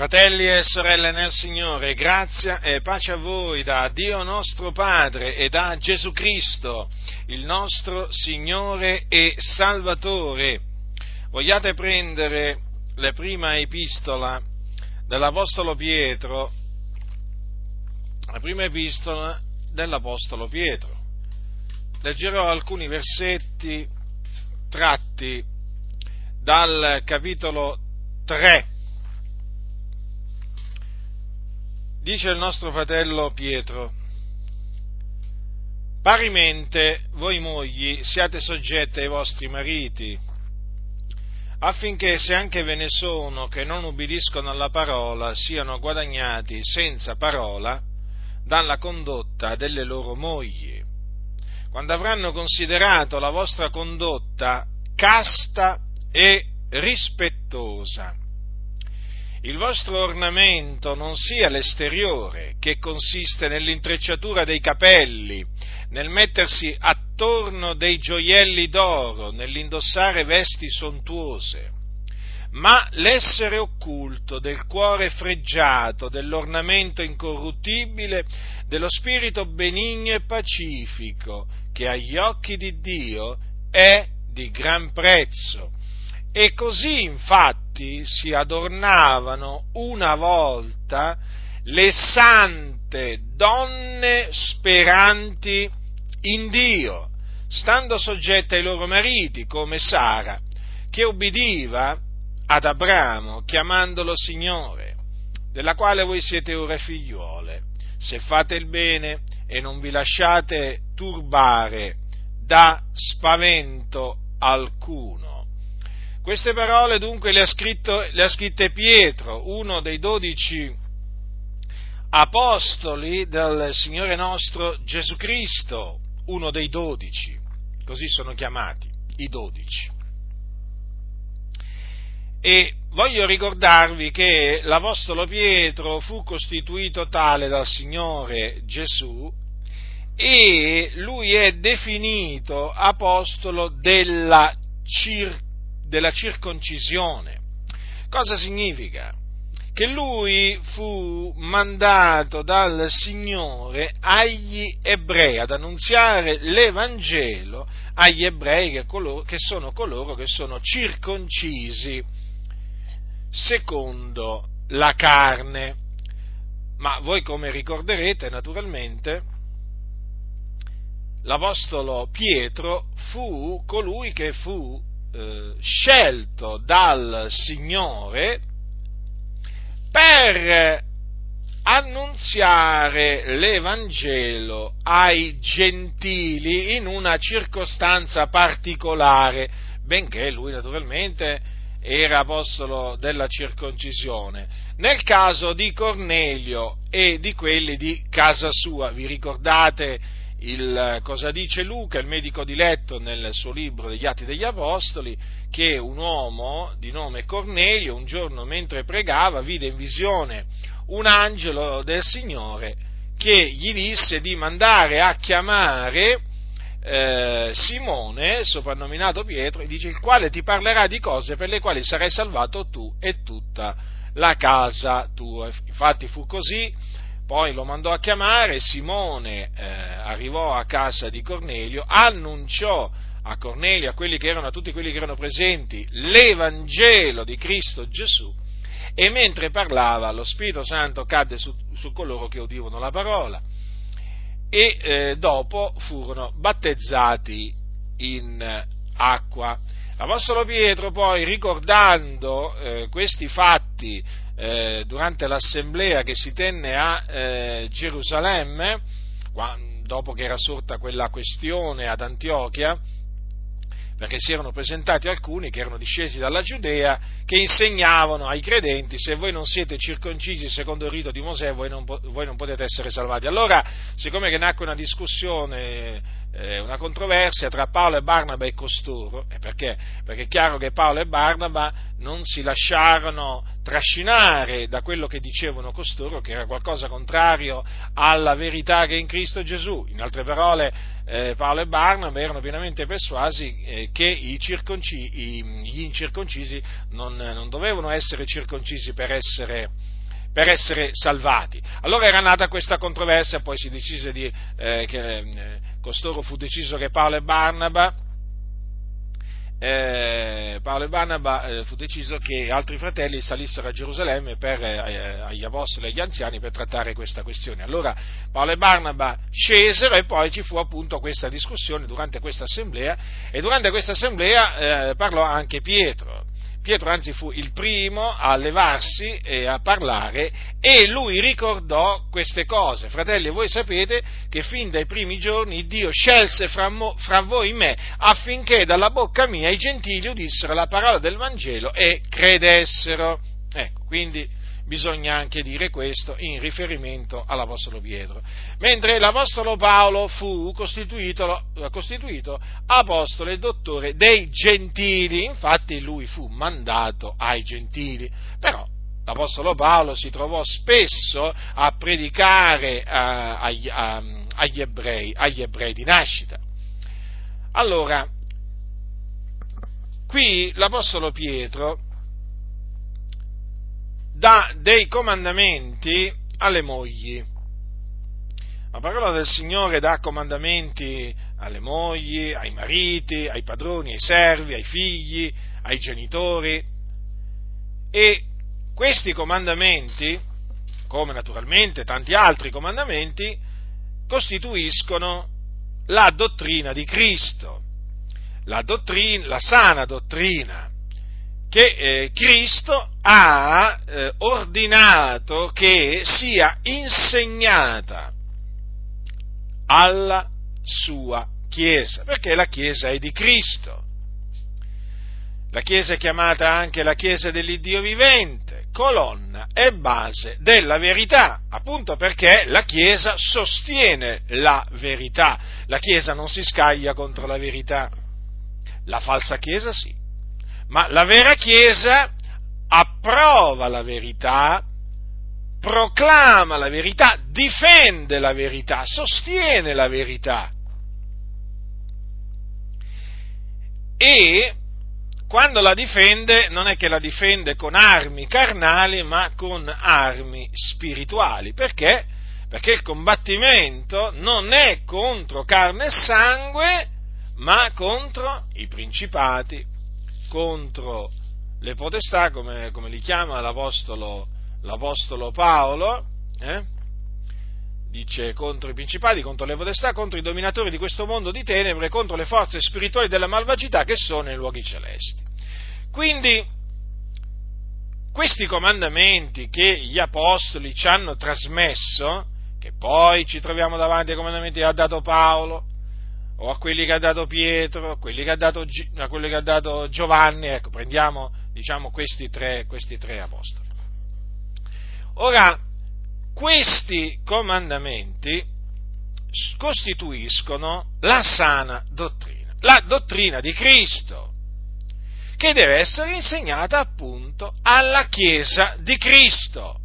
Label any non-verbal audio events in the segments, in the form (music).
Fratelli e sorelle nel Signore, grazia e pace a voi da Dio nostro Padre e da Gesù Cristo, il nostro Signore e Salvatore. Vogliate prendere la prima epistola dell'Apostolo Pietro, la prima epistola dell'Apostolo Pietro. Leggerò alcuni versetti tratti dal capitolo 3 Dice il nostro fratello Pietro, parimente voi mogli siate soggette ai vostri mariti, affinché se anche ve ne sono che non ubbidiscono alla parola siano guadagnati senza parola dalla condotta delle loro mogli, quando avranno considerato la vostra condotta casta e rispettosa il vostro ornamento non sia l'esteriore, che consiste nell'intrecciatura dei capelli, nel mettersi attorno dei gioielli d'oro, nell'indossare vesti sontuose, ma l'essere occulto del cuore freggiato, dell'ornamento incorruttibile, dello spirito benigno e pacifico, che agli occhi di Dio è di gran prezzo. E così infatti infatti si adornavano una volta le sante donne speranti in Dio, stando soggette ai loro mariti, come Sara, che ubbidiva ad Abramo, chiamandolo Signore, della quale voi siete ora figliuole, se fate il bene e non vi lasciate turbare da spavento alcuno. Queste parole dunque le ha, scritto, le ha scritte Pietro, uno dei dodici apostoli del Signore nostro Gesù Cristo, uno dei dodici, così sono chiamati, i dodici. E voglio ricordarvi che l'Apostolo Pietro fu costituito tale dal Signore Gesù e lui è definito apostolo della circa della circoncisione. Cosa significa? Che lui fu mandato dal Signore agli ebrei ad annunziare l'Evangelo agli ebrei che, coloro, che sono coloro che sono circoncisi secondo la carne. Ma voi come ricorderete naturalmente, l'Apostolo Pietro fu colui che fu eh, scelto dal Signore per annunziare l'Evangelo ai gentili in una circostanza particolare, benché lui naturalmente era apostolo della circoncisione. Nel caso di Cornelio e di quelli di casa sua, vi ricordate il, cosa dice Luca, il medico diletto nel suo libro degli Atti degli Apostoli, che un uomo di nome Cornelio un giorno mentre pregava vide in visione un angelo del Signore che gli disse di mandare a chiamare eh, Simone, soprannominato Pietro, e dice il quale ti parlerà di cose per le quali sarai salvato tu e tutta la casa tua. Infatti fu così poi lo mandò a chiamare, Simone eh, arrivò a casa di Cornelio, annunciò a Cornelio, a, quelli che erano, a tutti quelli che erano presenti, l'Evangelo di Cristo Gesù, e mentre parlava lo Spirito Santo cadde su, su coloro che udivano la parola, e eh, dopo furono battezzati in acqua. L'Apostolo Pietro poi, ricordando eh, questi fatti eh, durante l'assemblea che si tenne a eh, Gerusalemme, dopo che era sorta quella questione ad Antiochia, perché si erano presentati alcuni che erano discesi dalla Giudea, che insegnavano ai credenti, se voi non siete circoncisi secondo il rito di Mosè, voi non, voi non potete essere salvati. Allora, siccome che nacque una discussione eh, una controversia tra Paolo e Barnaba e costoro, perché? perché è chiaro che Paolo e Barnaba non si lasciarono trascinare da quello che dicevano costoro, che era qualcosa contrario alla verità che è in Cristo Gesù. In altre parole, eh, Paolo e Barnaba erano pienamente persuasi eh, che i circonci- i, gli incirconcisi non, non, dovevano essere circoncisi per essere per essere salvati. Allora era nata questa controversia, poi si decise di, eh, che eh, costoro fu deciso che Paolo e Barnaba eh, Paolo e Barnaba eh, fu deciso che altri fratelli salissero a Gerusalemme per, eh, agli apostoli e agli anziani per trattare questa questione. Allora Paolo e Barnaba scesero e poi ci fu appunto questa discussione durante questa assemblea e durante questa assemblea eh, parlò anche Pietro. Pietro anzi fu il primo a levarsi e a parlare e lui ricordò queste cose. Fratelli, voi sapete che fin dai primi giorni Dio scelse fra, mo, fra voi me affinché dalla bocca mia i gentili udissero la parola del Vangelo e credessero. Ecco, quindi bisogna anche dire questo in riferimento all'Apostolo Pietro. Mentre l'Apostolo Paolo fu costituito, costituito apostolo e dottore dei gentili, infatti lui fu mandato ai gentili, però l'Apostolo Paolo si trovò spesso a predicare a, agli, agli, ebrei, agli ebrei di nascita. Allora, qui l'Apostolo Pietro dà dei comandamenti alle mogli. La parola del Signore dà comandamenti alle mogli, ai mariti, ai padroni, ai servi, ai figli, ai genitori e questi comandamenti, come naturalmente tanti altri comandamenti, costituiscono la dottrina di Cristo, la, dottrina, la sana dottrina che eh, Cristo ha eh, ordinato che sia insegnata alla sua Chiesa, perché la Chiesa è di Cristo. La Chiesa è chiamata anche la Chiesa dell'Iddio vivente, colonna e base della verità, appunto perché la Chiesa sostiene la verità. La Chiesa non si scaglia contro la verità, la falsa Chiesa sì ma la vera Chiesa approva la verità, proclama la verità, difende la verità, sostiene la verità. E quando la difende non è che la difende con armi carnali, ma con armi spirituali. Perché? Perché il combattimento non è contro carne e sangue, ma contro i principati, contro le potestà, come, come li chiama l'Apostolo, l'Apostolo Paolo, eh? dice contro i principati, contro le potestà, contro i dominatori di questo mondo di tenebre, contro le forze spirituali della malvagità che sono nei luoghi celesti. Quindi, questi comandamenti che gli apostoli ci hanno trasmesso, che poi ci troviamo davanti ai comandamenti che ha dato Paolo, o a quelli che ha dato Pietro, a quelli che ha dato, che ha dato Giovanni, ecco, prendiamo diciamo, questi, tre, questi tre apostoli. Ora, questi comandamenti costituiscono la sana dottrina, la dottrina di Cristo, che deve essere insegnata appunto alla Chiesa di Cristo.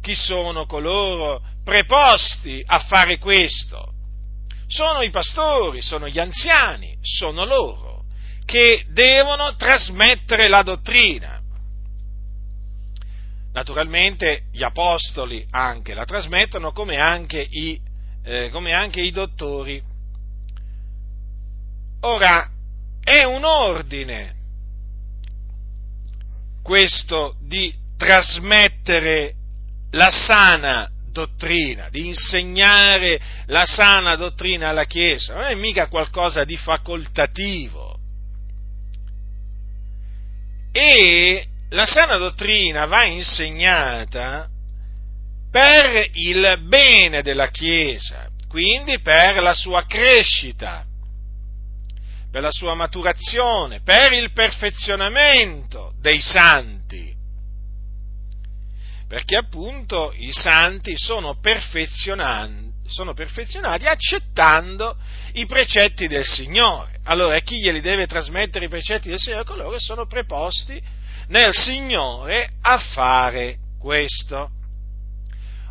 Chi sono coloro preposti a fare questo? Sono i pastori, sono gli anziani, sono loro che devono trasmettere la dottrina. Naturalmente gli apostoli anche la trasmettono come anche i, eh, come anche i dottori. Ora, è un ordine questo di trasmettere la sana dottrina, di insegnare la sana dottrina alla Chiesa, non è mica qualcosa di facoltativo. E la sana dottrina va insegnata per il bene della Chiesa, quindi per la sua crescita, per la sua maturazione, per il perfezionamento dei santi perché appunto i santi sono, sono perfezionati accettando i precetti del Signore. Allora chi glieli deve trasmettere i precetti del Signore? Coloro che sono preposti nel Signore a fare questo.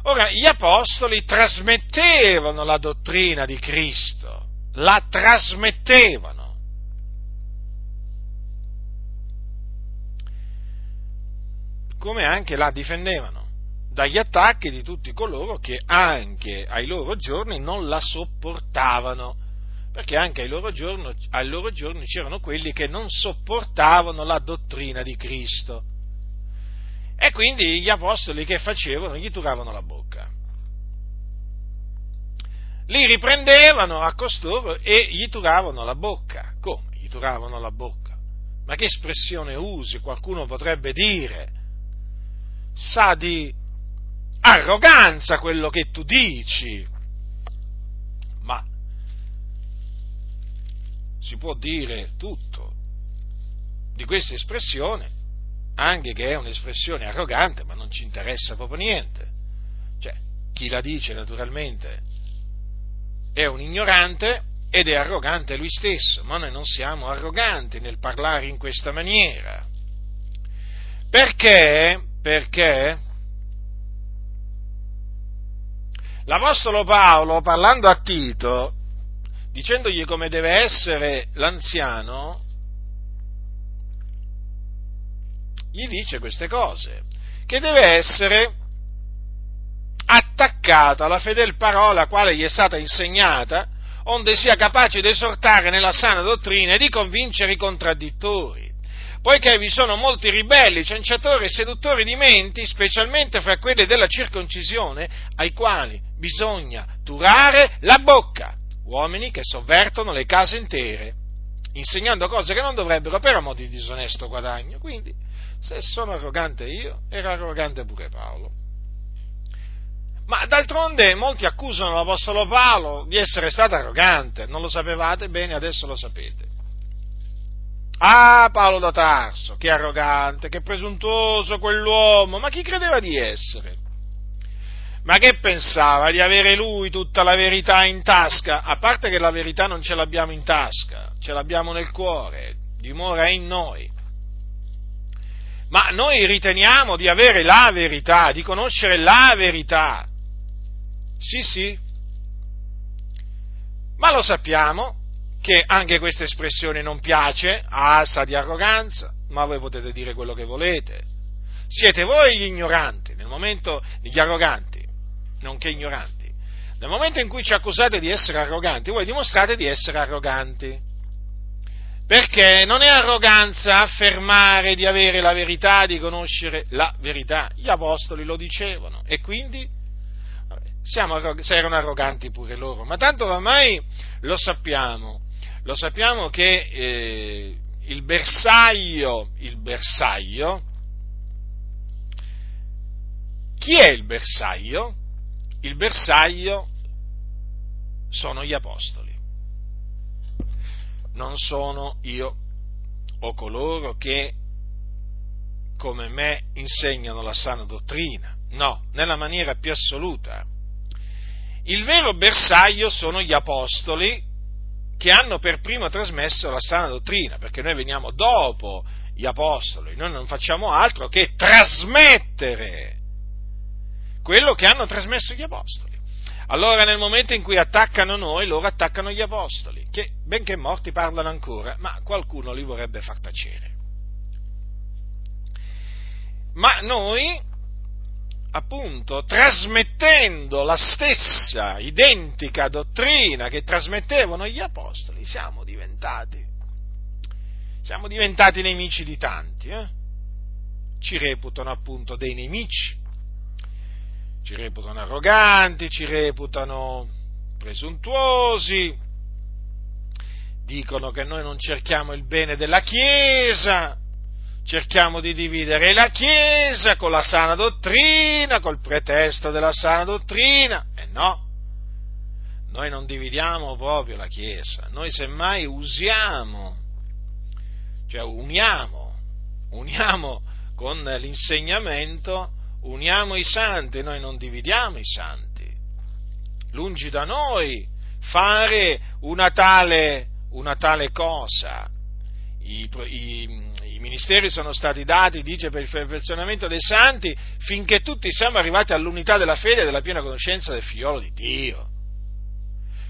Ora, gli apostoli trasmettevano la dottrina di Cristo, la trasmettevano. Come anche la difendevano. dagli attacchi di tutti coloro che anche ai loro giorni non la sopportavano, perché anche ai loro, giorni, ai loro giorni c'erano quelli che non sopportavano la dottrina di Cristo. E quindi gli apostoli che facevano? Gli turavano la bocca. Li riprendevano a costoro e gli turavano la bocca. Come? Gli turavano la bocca. Ma che espressione usi? Qualcuno potrebbe dire. Sa di arroganza quello che tu dici. Ma si può dire tutto di questa espressione, anche che è un'espressione arrogante, ma non ci interessa proprio niente. Cioè, chi la dice naturalmente è un ignorante ed è arrogante lui stesso, ma noi non siamo arroganti nel parlare in questa maniera. Perché? Perché l'Apostolo Paolo, parlando a Tito, dicendogli come deve essere l'anziano, gli dice queste cose, che deve essere attaccato alla fedel parola quale gli è stata insegnata, onde sia capace di esortare nella sana dottrina e di convincere i contraddittori. Poiché vi sono molti ribelli, cianciatori e seduttori di menti, specialmente fra quelli della circoncisione, ai quali bisogna turare la bocca, uomini che sovvertono le case intere, insegnando cose che non dovrebbero per amore di disonesto guadagno. Quindi, se sono arrogante io, era arrogante pure Paolo. Ma d'altronde molti accusano l'Apostolo Paolo di essere stato arrogante, non lo sapevate bene, adesso lo sapete. Ah, Paolo da Tarso, che arrogante, che presuntuoso quell'uomo, ma chi credeva di essere? Ma che pensava di avere lui tutta la verità in tasca? A parte che la verità non ce l'abbiamo in tasca, ce l'abbiamo nel cuore, dimora in noi. Ma noi riteniamo di avere la verità, di conoscere la verità. Sì, sì. Ma lo sappiamo che anche questa espressione non piace, asa di arroganza, ma voi potete dire quello che volete. Siete voi gli ignoranti, nel momento gli arroganti, nonché ignoranti. Nel momento in cui ci accusate di essere arroganti, voi dimostrate di essere arroganti. Perché non è arroganza affermare di avere la verità, di conoscere la verità. Gli apostoli lo dicevano e quindi siamo, erano arroganti pure loro, ma tanto ormai lo sappiamo, lo sappiamo che eh, il bersaglio, il bersaglio, chi è il bersaglio? Il bersaglio sono gli apostoli, non sono io o coloro che come me insegnano la sana dottrina, no, nella maniera più assoluta. Il vero bersaglio sono gli apostoli che hanno per primo trasmesso la sana dottrina, perché noi veniamo dopo gli apostoli, noi non facciamo altro che trasmettere quello che hanno trasmesso gli apostoli. Allora nel momento in cui attaccano noi, loro attaccano gli apostoli, che benché morti parlano ancora, ma qualcuno li vorrebbe far tacere. Ma noi appunto trasmettendo la stessa identica dottrina che trasmettevano gli apostoli, siamo diventati, siamo diventati nemici di tanti, eh? ci reputano appunto dei nemici, ci reputano arroganti, ci reputano presuntuosi, dicono che noi non cerchiamo il bene della Chiesa, cerchiamo di dividere la Chiesa con la sana dottrina, col pretesto della sana dottrina, e eh no, noi non dividiamo proprio la Chiesa, noi semmai usiamo, cioè uniamo, uniamo con l'insegnamento, uniamo i santi, noi non dividiamo i santi. Lungi da noi fare una tale, una tale cosa. I, i, i ministeri sono stati dati, dice, per il perfezionamento dei santi, finché tutti siamo arrivati all'unità della fede e della piena conoscenza del figliolo di Dio.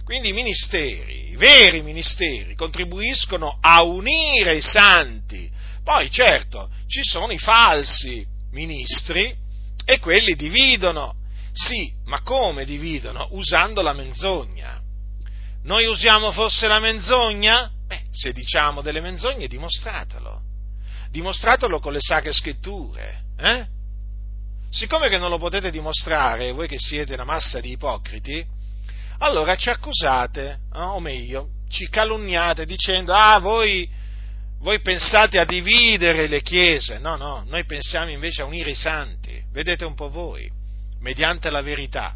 Quindi i ministeri, i veri ministeri, contribuiscono a unire i santi. Poi certo, ci sono i falsi ministri e quelli dividono. Sì, ma come dividono? Usando la menzogna. Noi usiamo forse la menzogna? Beh, se diciamo delle menzogne, dimostratelo. Dimostratelo con le sacre scritture. Eh? Siccome che non lo potete dimostrare, voi che siete una massa di ipocriti, allora ci accusate, o meglio, ci calunniate dicendo, ah, voi, voi pensate a dividere le chiese. No, no, noi pensiamo invece a unire i santi. Vedete un po' voi, mediante la verità.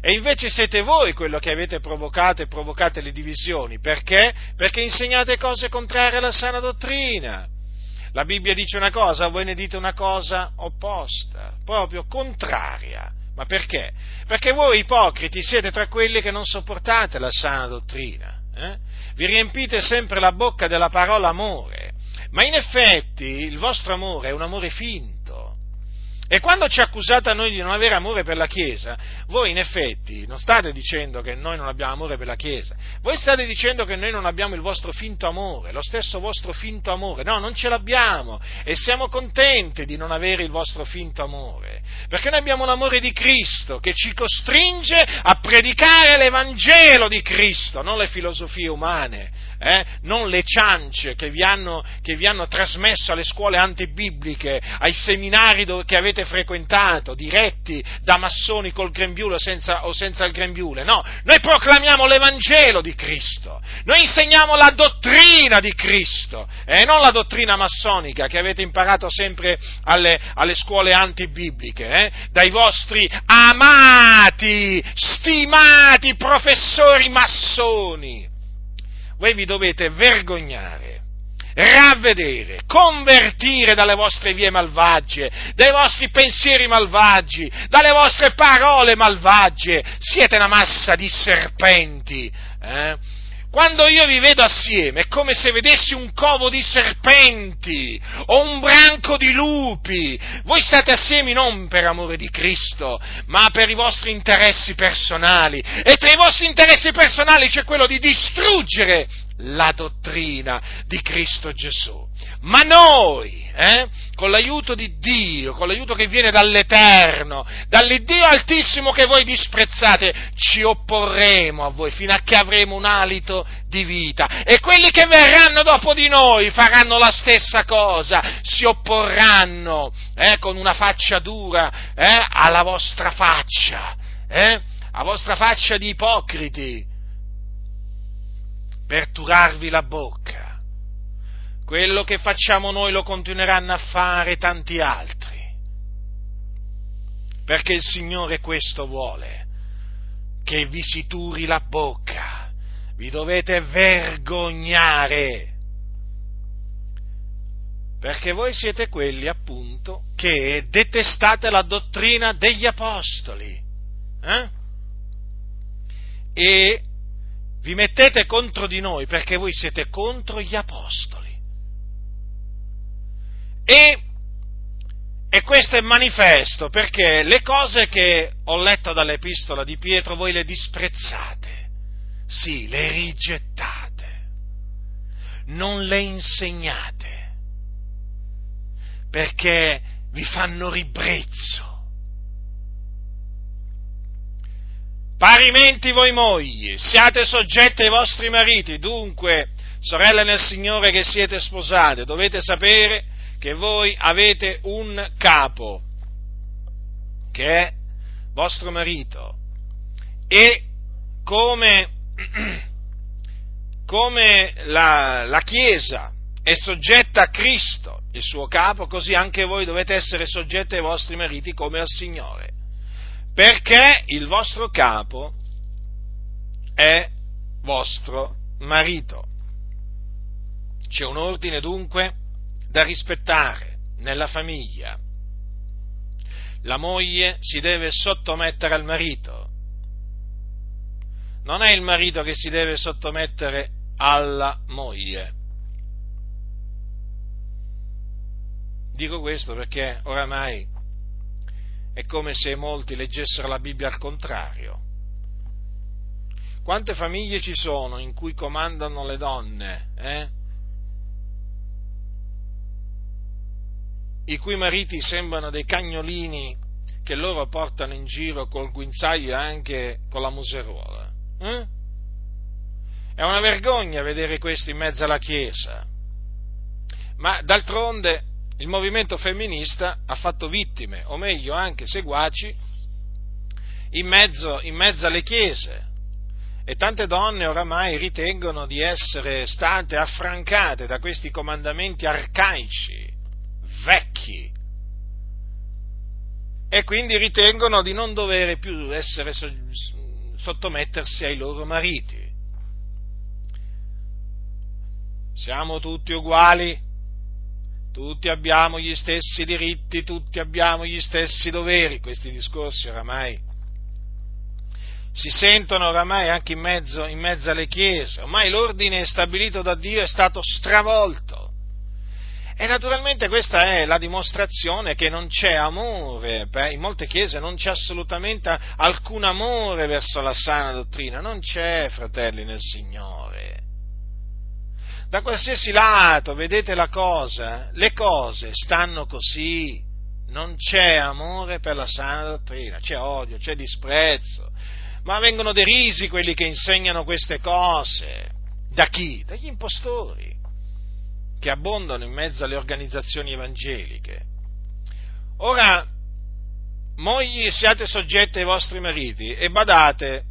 E invece siete voi quello che avete provocato e provocate le divisioni. Perché? Perché insegnate cose contrarie alla sana dottrina. La Bibbia dice una cosa, voi ne dite una cosa opposta, proprio contraria. Ma perché? Perché voi ipocriti siete tra quelli che non sopportate la sana dottrina. Eh? Vi riempite sempre la bocca della parola amore, ma in effetti il vostro amore è un amore finto e quando ci accusate a noi di non avere amore per la Chiesa, voi in effetti non state dicendo che noi non abbiamo amore per la Chiesa, voi state dicendo che noi non abbiamo il vostro finto amore, lo stesso vostro finto amore. No, non ce l'abbiamo. E siamo contenti di non avere il vostro finto amore, perché noi abbiamo l'amore di Cristo che ci costringe a predicare l'Evangelo di Cristo, non le filosofie umane eh, non le ciance che vi, hanno, che vi, hanno, trasmesso alle scuole antibibliche, ai seminari dove, che avete frequentato, diretti da massoni col grembiule o senza, o senza il grembiule. No, noi proclamiamo l'Evangelo di Cristo, noi insegniamo la dottrina di Cristo e eh, non la dottrina massonica che avete imparato sempre alle, alle scuole antibibliche, eh, dai vostri amati, stimati professori massoni voi vi dovete vergognare, ravvedere, convertire dalle vostre vie malvagie, dai vostri pensieri malvagi, dalle vostre parole malvagie. Siete una massa di serpenti. Eh? Quando io vi vedo assieme è come se vedessi un covo di serpenti o un branco di lupi. Voi state assieme non per amore di Cristo, ma per i vostri interessi personali. E tra i vostri interessi personali c'è quello di distruggere la dottrina di Cristo Gesù. Ma noi, eh, con l'aiuto di Dio, con l'aiuto che viene dall'Eterno, dall'Iddio Altissimo che voi disprezzate, ci opporremo a voi fino a che avremo un alito di vita. E quelli che verranno dopo di noi faranno la stessa cosa, si opporranno eh, con una faccia dura eh, alla vostra faccia, eh, a vostra faccia di ipocriti per turarvi la bocca. Quello che facciamo noi lo continueranno a fare tanti altri. Perché il Signore questo vuole, che vi si turi la bocca. Vi dovete vergognare. Perché voi siete quelli, appunto, che detestate la dottrina degli apostoli. Eh? E vi mettete contro di noi perché voi siete contro gli apostoli. E, e, questo è manifesto perché le cose che ho letto dall'epistola di Pietro voi le disprezzate, sì, le rigettate, non le insegnate, perché vi fanno ribrezzo Parimenti voi mogli, siate soggetti ai vostri mariti, dunque, sorelle nel Signore che siete sposate, dovete sapere che voi avete un capo, che è vostro marito, e come, (clears throat) come la, la Chiesa è soggetta a Cristo, il suo capo, così anche voi dovete essere soggetti ai vostri mariti come al Signore perché il vostro capo è vostro marito. C'è un ordine dunque da rispettare nella famiglia. La moglie si deve sottomettere al marito. Non è il marito che si deve sottomettere alla moglie. Dico questo perché oramai è come se molti leggessero la Bibbia al contrario. Quante famiglie ci sono in cui comandano le donne, eh? i cui mariti sembrano dei cagnolini che loro portano in giro col guinzaglio e anche con la museruola. Eh? È una vergogna vedere questo in mezzo alla Chiesa. Ma d'altronde il movimento femminista ha fatto vittime, o meglio anche seguaci, in mezzo, in mezzo alle chiese. E tante donne oramai ritengono di essere state affrancate da questi comandamenti arcaici, vecchi, e quindi ritengono di non dover più essere sottomettersi ai loro mariti. Siamo tutti uguali, tutti abbiamo gli stessi diritti, tutti abbiamo gli stessi doveri, questi discorsi oramai si sentono oramai anche in mezzo, in mezzo alle chiese, ormai l'ordine stabilito da Dio è stato stravolto. E naturalmente questa è la dimostrazione che non c'è amore, in molte chiese non c'è assolutamente alcun amore verso la sana dottrina, non c'è, fratelli nel Signore. Da qualsiasi lato vedete la cosa, le cose stanno così, non c'è amore per la sana dottrina, c'è odio, c'è disprezzo, ma vengono derisi quelli che insegnano queste cose. Da chi? Dagli impostori che abbondano in mezzo alle organizzazioni evangeliche. Ora, mogli siate soggetti ai vostri mariti e badate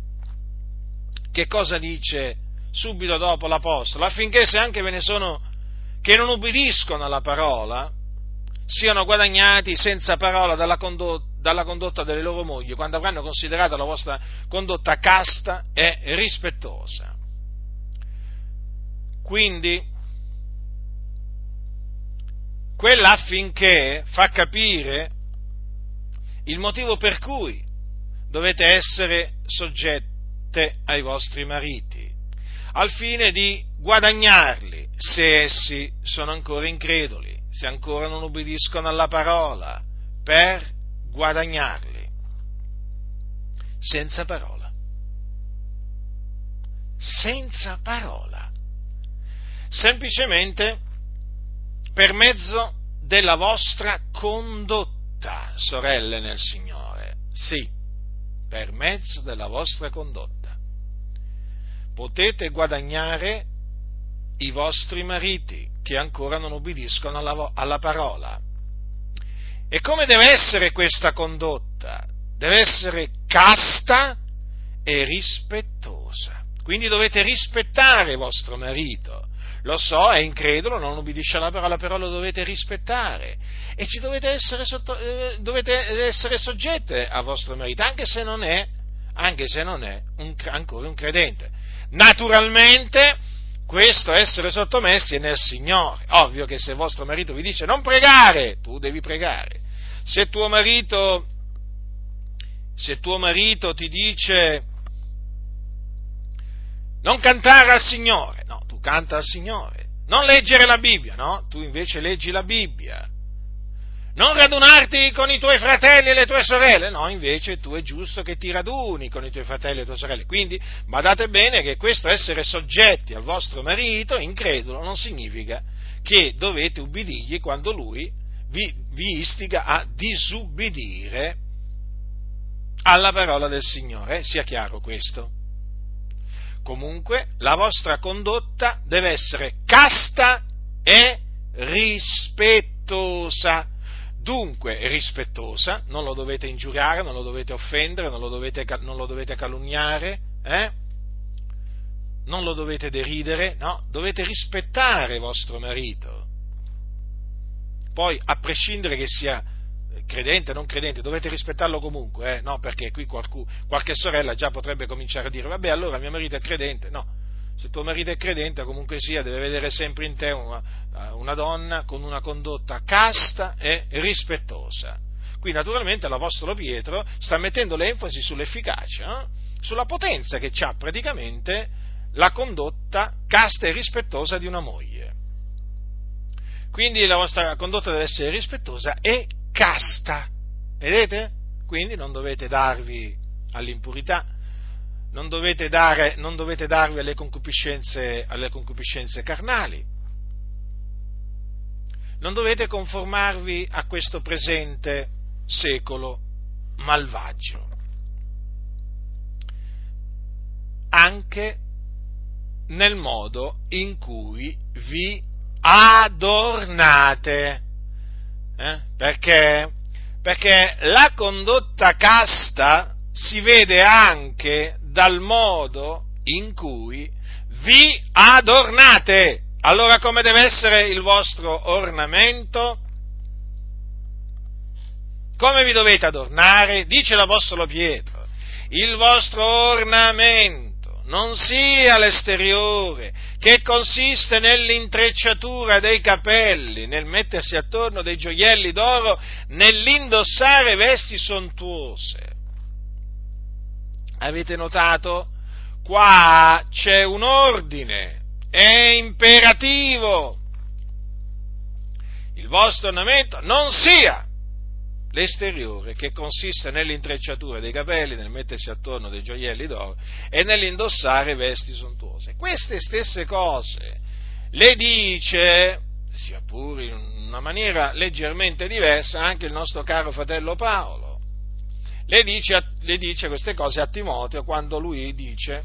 che cosa dice subito dopo l'Apostolo, affinché se anche ve ne sono che non ubbidiscono alla parola, siano guadagnati senza parola dalla condotta, dalla condotta delle loro mogli, quando avranno considerato la vostra condotta casta e rispettosa. Quindi, quella affinché fa capire il motivo per cui dovete essere soggette ai vostri mariti, al fine di guadagnarli se essi sono ancora increduli, se ancora non obbediscono alla parola, per guadagnarli senza parola. Senza parola. Semplicemente per mezzo della vostra condotta, sorelle nel Signore. Sì, per mezzo della vostra condotta. Potete guadagnare i vostri mariti che ancora non ubbidiscono alla, alla parola. E come deve essere questa condotta? Deve essere casta e rispettosa. Quindi dovete rispettare vostro marito lo so, è incredulo, non ubbidisce alla parola, però lo dovete rispettare e ci dovete essere, sotto, eh, dovete essere soggette a vostro marito, anche se non è, se non è un, ancora un credente. Naturalmente, questo essere sottomessi è nel Signore. Ovvio che se vostro marito vi dice non pregare, tu devi pregare. Se tuo marito, se tuo marito ti dice non cantare al Signore, no, canta al Signore. Non leggere la Bibbia, no? Tu invece leggi la Bibbia. Non radunarti con i tuoi fratelli e le tue sorelle, no, invece tu è giusto che ti raduni con i tuoi fratelli e le tue sorelle. Quindi badate bene che questo essere soggetti al vostro marito, incredulo, non significa che dovete ubbidirgli quando lui vi, vi istiga a disubbidire alla parola del Signore, eh? sia chiaro questo. Comunque la vostra condotta deve essere casta e rispettosa. Dunque, rispettosa, non lo dovete ingiuriare, non lo dovete offendere, non lo dovete, non lo dovete calunniare, eh? non lo dovete deridere, no, dovete rispettare vostro marito. Poi, a prescindere che sia credente o non credente, dovete rispettarlo comunque, eh? no? Perché qui qualcuno, qualche sorella già potrebbe cominciare a dire, vabbè, allora mio marito è credente, no. Se tuo marito è credente, comunque sia, deve vedere sempre in te una, una donna con una condotta casta e rispettosa. Qui naturalmente l'Apostolo Pietro sta mettendo l'enfasi sull'efficacia, eh? sulla potenza che ha praticamente la condotta casta e rispettosa di una moglie. Quindi la vostra condotta deve essere rispettosa e casta. Vedete? Quindi non dovete darvi all'impurità, non dovete, dare, non dovete darvi alle concupiscenze, alle concupiscenze carnali, non dovete conformarvi a questo presente secolo malvagio. Anche nel modo in cui vi adornate. Eh? Perché? Perché la condotta casta si vede anche dal modo in cui vi adornate. Allora come deve essere il vostro ornamento? Come vi dovete adornare? Dice l'Apostolo Pietro, il vostro ornamento non sia l'esteriore, che consiste nell'intrecciatura dei capelli, nel mettersi attorno dei gioielli d'oro, nell'indossare vesti sontuose. Avete notato? Qua c'è un ordine, è imperativo. Il vostro ornamento non sia l'esteriore, che consiste nell'intrecciatura dei capelli, nel mettersi attorno dei gioielli d'oro e nell'indossare vesti sontuose. Queste stesse cose le dice, sia pure in una maniera leggermente diversa, anche il nostro caro fratello Paolo. Le dice, le dice queste cose a Timoteo quando lui dice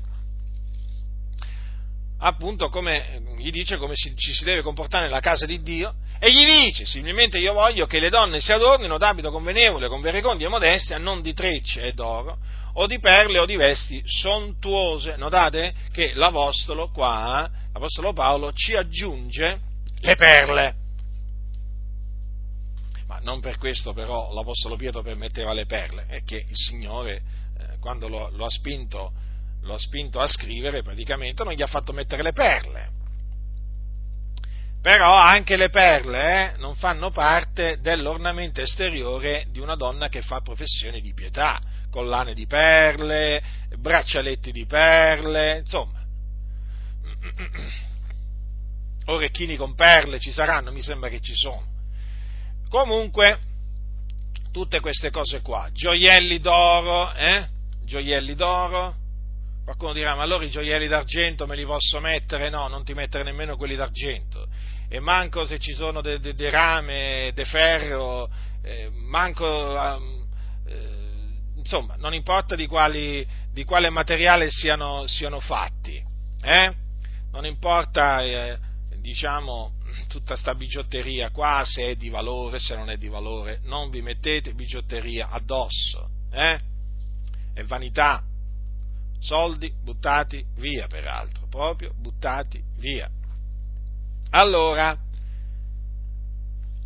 appunto come, gli dice come si, ci si deve comportare nella casa di Dio e gli dice similmente io voglio che le donne si adornino d'abito convenevole, con verecondia e modestia, non di trecce e d'oro, o di perle o di vesti sontuose. Notate che l'Apostolo qua, l'Apostolo Paolo, ci aggiunge le perle. Ma non per questo però l'Apostolo Pietro permetteva le perle, è che il Signore, eh, quando lo, lo, ha spinto, lo ha spinto a scrivere, praticamente non gli ha fatto mettere le perle però anche le perle eh, non fanno parte dell'ornamento esteriore di una donna che fa professione di pietà, collane di perle, braccialetti di perle, insomma. (clears throat) Orecchini con perle ci saranno, mi sembra che ci sono. Comunque, tutte queste cose qua, gioielli d'oro, eh? Gioielli d'oro, Qualcuno dirà, ma allora i gioielli d'argento me li posso mettere? No, non ti mettere nemmeno quelli d'argento e manco se ci sono de, de, de rame, de ferro, eh, manco, eh, insomma, non importa di, quali, di quale materiale siano, siano fatti, eh? non importa, eh, diciamo, tutta sta bigiotteria qua, se è di valore, se non è di valore, non vi mettete bigiotteria addosso, eh? è vanità, soldi buttati via peraltro, proprio buttati via. Allora,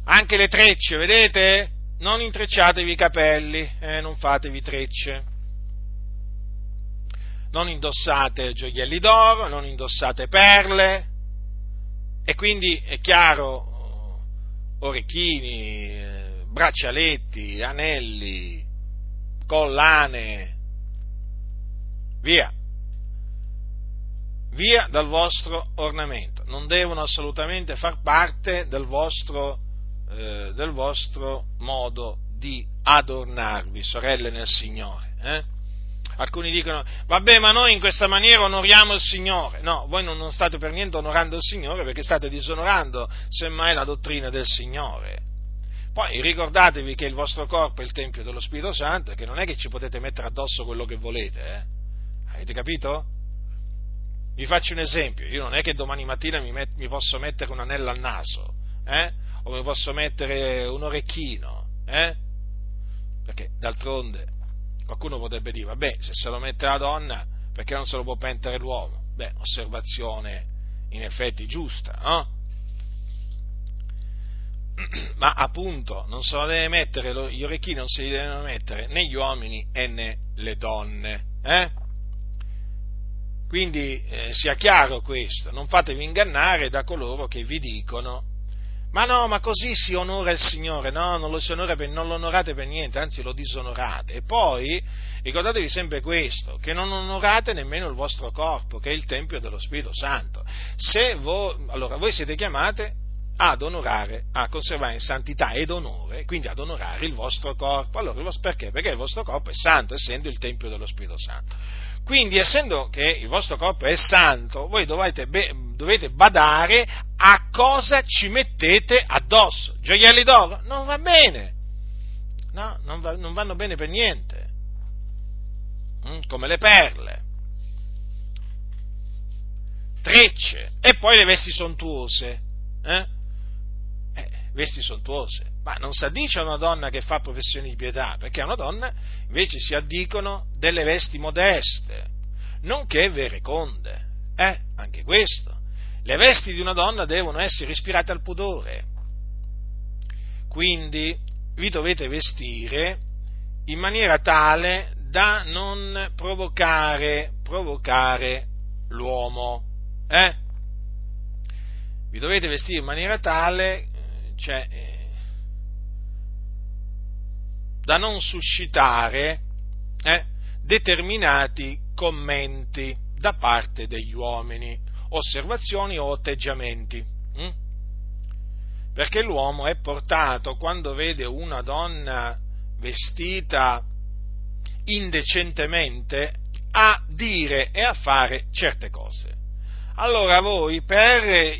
anche le trecce, vedete? Non intrecciatevi i capelli, eh, non fatevi trecce. Non indossate gioielli d'oro, non indossate perle. E quindi è chiaro, orecchini, eh, braccialetti, anelli, collane, via via dal vostro ornamento, non devono assolutamente far parte del vostro, eh, del vostro modo di adornarvi, sorelle nel Signore. Eh? Alcuni dicono, vabbè, ma noi in questa maniera onoriamo il Signore. No, voi non state per niente onorando il Signore perché state disonorando semmai la dottrina del Signore. Poi ricordatevi che il vostro corpo è il Tempio dello Spirito Santo e che non è che ci potete mettere addosso quello che volete. Eh? Avete capito? Vi faccio un esempio, io non è che domani mattina mi, met, mi posso mettere un anello al naso, eh? o mi posso mettere un orecchino, eh? perché d'altronde qualcuno potrebbe dire, vabbè, se se lo mette la donna, perché non se lo può mettere l'uomo? Beh, osservazione in effetti giusta, no? (clears throat) Ma appunto non se lo deve mettere, gli orecchini non se li devono mettere né gli uomini né le donne, eh? Quindi eh, sia chiaro questo, non fatevi ingannare da coloro che vi dicono ma no, ma così si onora il Signore, no, non lo, per, non lo onorate per niente, anzi lo disonorate. E poi ricordatevi sempre questo, che non onorate nemmeno il vostro corpo, che è il Tempio dello Spirito Santo. Se voi, allora, voi siete chiamate ad onorare, a conservare in santità ed onore, quindi ad onorare il vostro corpo. Allora, perché? Perché il vostro corpo è santo, essendo il Tempio dello Spirito Santo. Quindi, essendo che il vostro corpo è santo, voi dovete, dovete badare a cosa ci mettete addosso. Gioielli d'oro? Non va bene. no, non, va, non vanno bene per niente, mm, come le perle, trecce e poi le vesti sontuose, eh? Eh, vesti sontuose, ma non si addice a una donna che fa professioni di pietà, perché a una donna invece si addicono delle vesti modeste, nonché vereconde, eh? anche questo. Le vesti di una donna devono essere ispirate al pudore, quindi vi dovete vestire in maniera tale da non provocare, provocare l'uomo. Eh? Vi dovete vestire in maniera tale, cioè, eh, da non suscitare eh, determinati commenti da parte degli uomini, osservazioni o atteggiamenti. Hm? Perché l'uomo è portato, quando vede una donna vestita indecentemente, a dire e a fare certe cose. Allora voi, per,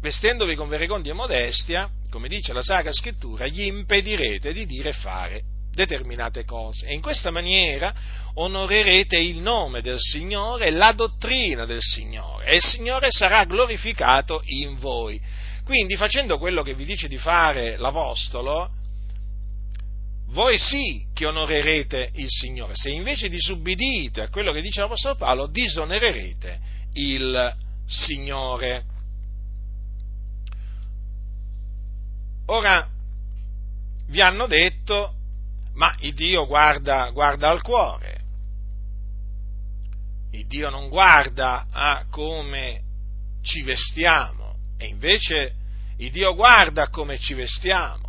vestendovi con verecondia e modestia, come dice la Sacra Scrittura, gli impedirete di dire e fare determinate cose. E in questa maniera onorerete il nome del Signore la dottrina del Signore. E il Signore sarà glorificato in voi. Quindi facendo quello che vi dice di fare l'Apostolo, voi sì che onorerete il Signore. Se invece disubbidite a quello che dice l'Apostolo Paolo, disonorerete il Signore. Ora, vi hanno detto, ma il Dio guarda, guarda al cuore. Il Dio non guarda a come ci vestiamo, e invece il Dio guarda a come ci vestiamo.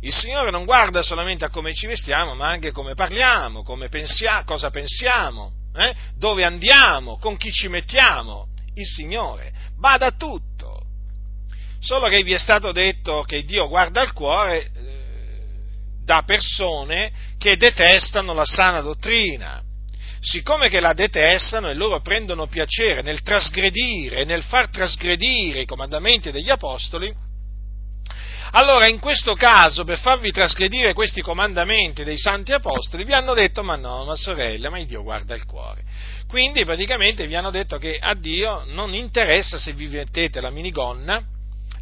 Il Signore non guarda solamente a come ci vestiamo, ma anche come parliamo, come pensia, cosa pensiamo, eh? dove andiamo, con chi ci mettiamo, il Signore bada a tutto. Solo che vi è stato detto che Dio guarda il cuore eh, da persone che detestano la sana dottrina. Siccome che la detestano e loro prendono piacere nel trasgredire, nel far trasgredire i comandamenti degli apostoli, allora, in questo caso, per farvi trasgredire questi comandamenti dei santi apostoli, vi hanno detto, ma no, ma sorella, ma Dio guarda il cuore. Quindi, praticamente, vi hanno detto che a Dio non interessa se vi mettete la minigonna,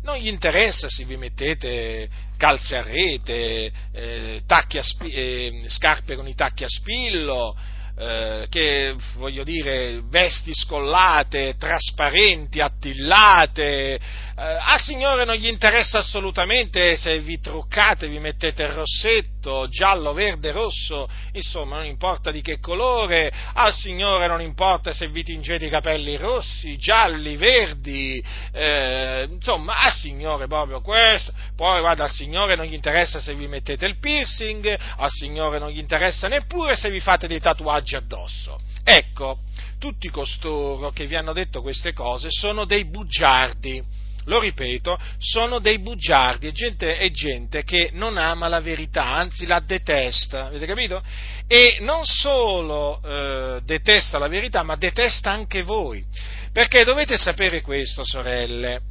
non gli interessa se vi mettete calze a rete, eh, a spi- eh, scarpe con i tacchi a spillo, eh, che voglio dire, vesti scollate, trasparenti, attillate. Eh, al Signore non gli interessa assolutamente se vi truccate, vi mettete il rossetto, giallo, verde, rosso, insomma, non importa di che colore. Al Signore non importa se vi tingete i capelli rossi, gialli, verdi, eh, insomma, al Signore proprio questo. Poi guarda, al Signore non gli interessa se vi mettete il piercing, al Signore non gli interessa neppure se vi fate dei tatuaggi addosso. Ecco, tutti costoro che vi hanno detto queste cose sono dei bugiardi. Lo ripeto, sono dei bugiardi, è gente, è gente che non ama la verità, anzi la detesta, avete capito? E non solo eh, detesta la verità, ma detesta anche voi. Perché dovete sapere questo, sorelle,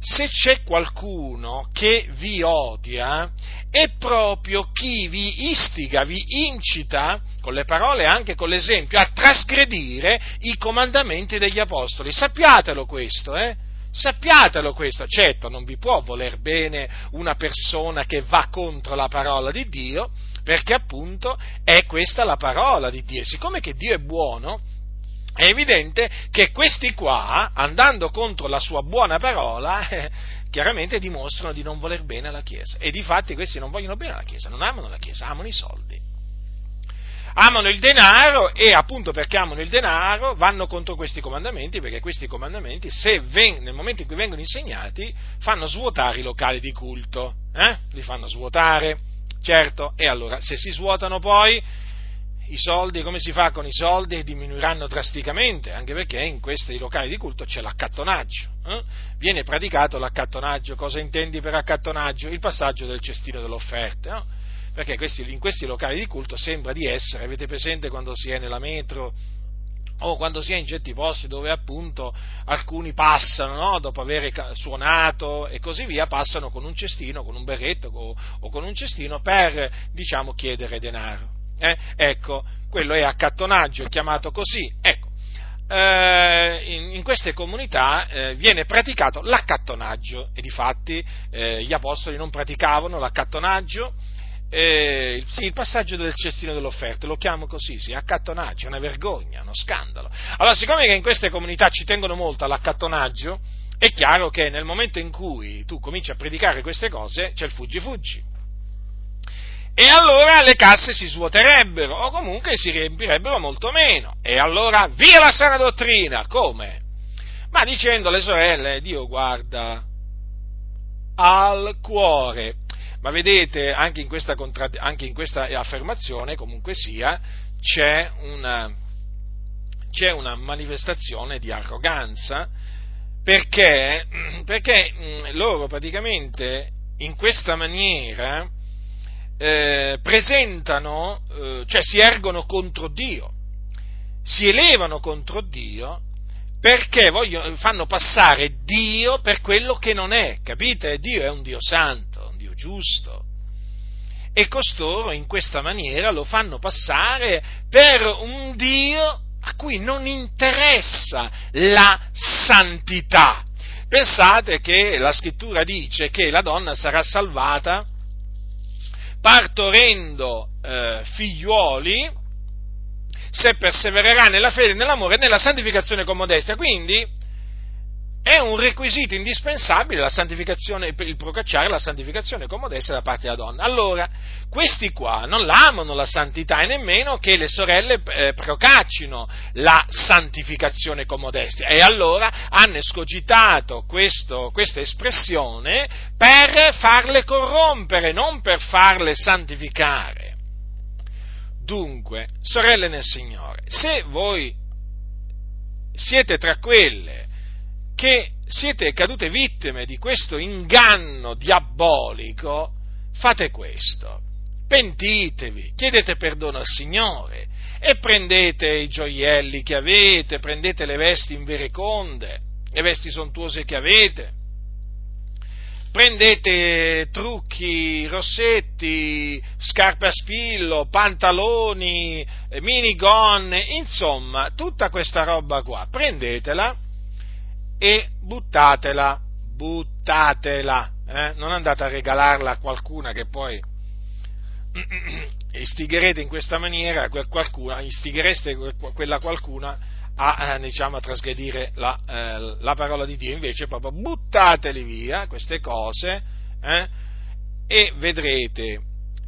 se c'è qualcuno che vi odia, è proprio chi vi istiga, vi incita, con le parole e anche con l'esempio, a trasgredire i comandamenti degli apostoli. Sappiatelo questo, eh? Sappiatelo questo, certo non vi può voler bene una persona che va contro la parola di Dio, perché appunto è questa la parola di Dio. Siccome che Dio è buono, è evidente che questi qua, andando contro la sua buona parola, eh, (laughs) chiaramente dimostrano di non voler bene alla Chiesa. E di fatti questi non vogliono bene alla Chiesa, non amano la Chiesa, amano i soldi. Amano il denaro e appunto perché amano il denaro vanno contro questi comandamenti, perché questi comandamenti, ven- nel momento in cui vengono insegnati, fanno svuotare i locali di culto. Eh? Li fanno svuotare, certo, e allora se si svuotano poi i soldi, come si fa con i soldi? Diminuiranno drasticamente, anche perché in questi locali di culto c'è l'accattonaggio. Eh? Viene praticato l'accattonaggio. Cosa intendi per accattonaggio? Il passaggio del cestino delle offerte. No? Perché questi, in questi locali di culto sembra di essere, avete presente quando si è nella metro o quando si è in certi posti dove appunto alcuni passano, no? dopo aver suonato e così via, passano con un cestino, con un berretto o, o con un cestino per, diciamo, chiedere denaro. Eh? Ecco, quello è accattonaggio, è chiamato così. Ecco, eh, in, queste comunità eh, viene praticato l'accattonaggio e difatti eh, gli apostoli non praticavano l'accattonaggio eh, sì, il passaggio del cestino dell'offerta, lo chiamo così, sì, accattonaggio, è una vergogna, uno scandalo. Allora, siccome che in queste comunità ci tengono molto all'accattonaggio, è chiaro che nel momento in cui tu cominci a predicare queste cose, c'è il fuggi-fuggi. E allora le casse si svuoterebbero, o comunque si riempirebbero molto meno. E allora, via la sana dottrina! Come? Ma dicendo alle sorelle, Dio guarda al cuore ma vedete, anche in questa, contrad- anche in questa affermazione, comunque sia, c'è una, c'è una manifestazione di arroganza perché, perché mm, loro praticamente in questa maniera eh, presentano, eh, cioè si ergono contro Dio, si elevano contro Dio perché vogliono, fanno passare Dio per quello che non è, capite? Dio è un Dio santo giusto. E costoro in questa maniera lo fanno passare per un Dio a cui non interessa la santità. Pensate che la scrittura dice che la donna sarà salvata partorendo eh, figliuoli se persevererà nella fede, nell'amore e nella santificazione con modestia. Quindi è un requisito indispensabile la santificazione, il procacciare la santificazione con modestia da parte della donna. Allora, questi qua non l'amano la santità e nemmeno che le sorelle eh, procaccino la santificazione con modestia e allora hanno escogitato questo, questa espressione per farle corrompere, non per farle santificare. Dunque, sorelle nel Signore, se voi siete tra quelle che siete cadute vittime di questo inganno diabolico, fate questo. Pentitevi, chiedete perdono al Signore e prendete i gioielli che avete, prendete le vesti invereconde, le vesti sontuose che avete, prendete trucchi, rossetti, scarpe a spillo, pantaloni, minigonne, insomma, tutta questa roba qua, prendetela e buttatela, buttatela, eh? non andate a regalarla a qualcuna che poi (clears throat) istigherete in questa maniera qualcuna, istighereste quella qualcuna a, eh, diciamo, a trasgredire la, eh, la, parola di Dio, invece proprio buttateli via queste cose eh, e vedrete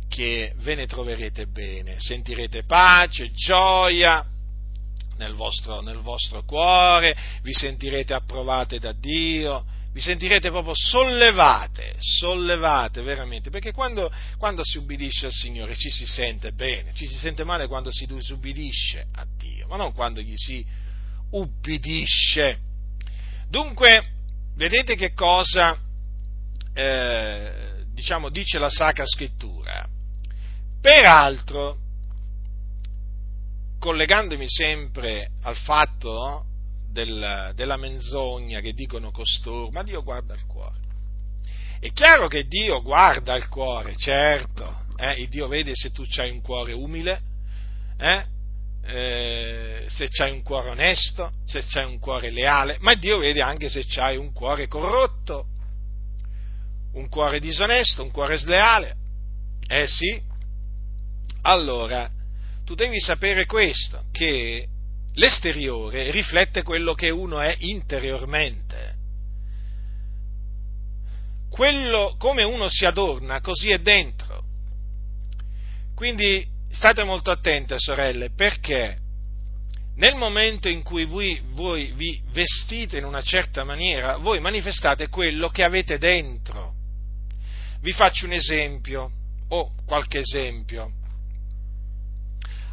che ve ne troverete bene, sentirete pace, gioia, nel vostro, nel vostro cuore, vi sentirete approvate da Dio, vi sentirete proprio sollevate, sollevate veramente, perché quando, quando, si ubbidisce al Signore ci si sente bene, ci si sente male quando si disubbidisce a Dio, ma non quando gli si ubbidisce. Dunque, vedete che cosa eh, diciamo, dice la Sacra Scrittura? Peraltro, collegandomi sempre al fatto del, della menzogna che dicono costoro, ma Dio guarda il cuore. È chiaro che Dio guarda il cuore, certo, eh? il Dio vede se tu hai un cuore umile, eh? Eh, se hai un cuore onesto, se hai un cuore leale, ma Dio vede anche se hai un cuore corrotto, un cuore disonesto, un cuore sleale. Eh sì. Allora, tu devi sapere questo, che l'esteriore riflette quello che uno è interiormente. Quello, come uno si adorna, così è dentro. Quindi state molto attente, sorelle, perché nel momento in cui voi, voi vi vestite in una certa maniera, voi manifestate quello che avete dentro. Vi faccio un esempio, o qualche esempio.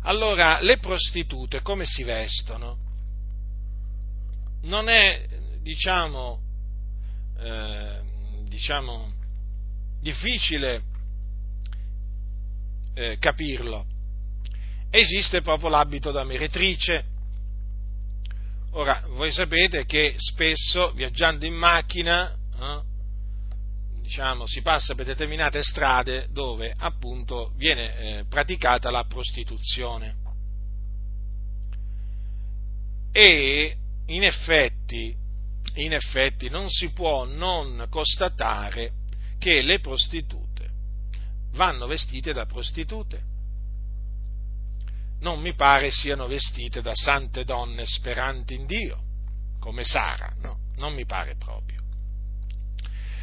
Allora, le prostitute come si vestono? Non è, diciamo, eh, diciamo difficile eh, capirlo. Esiste proprio l'abito da meretrice, Ora, voi sapete che spesso viaggiando in macchina, eh, diciamo, si passa per determinate strade dove appunto viene eh, praticata la prostituzione. E in effetti, in effetti non si può non constatare che le prostitute vanno vestite da prostitute non mi pare siano vestite da sante donne speranti in Dio, come Sara, no, non mi pare proprio.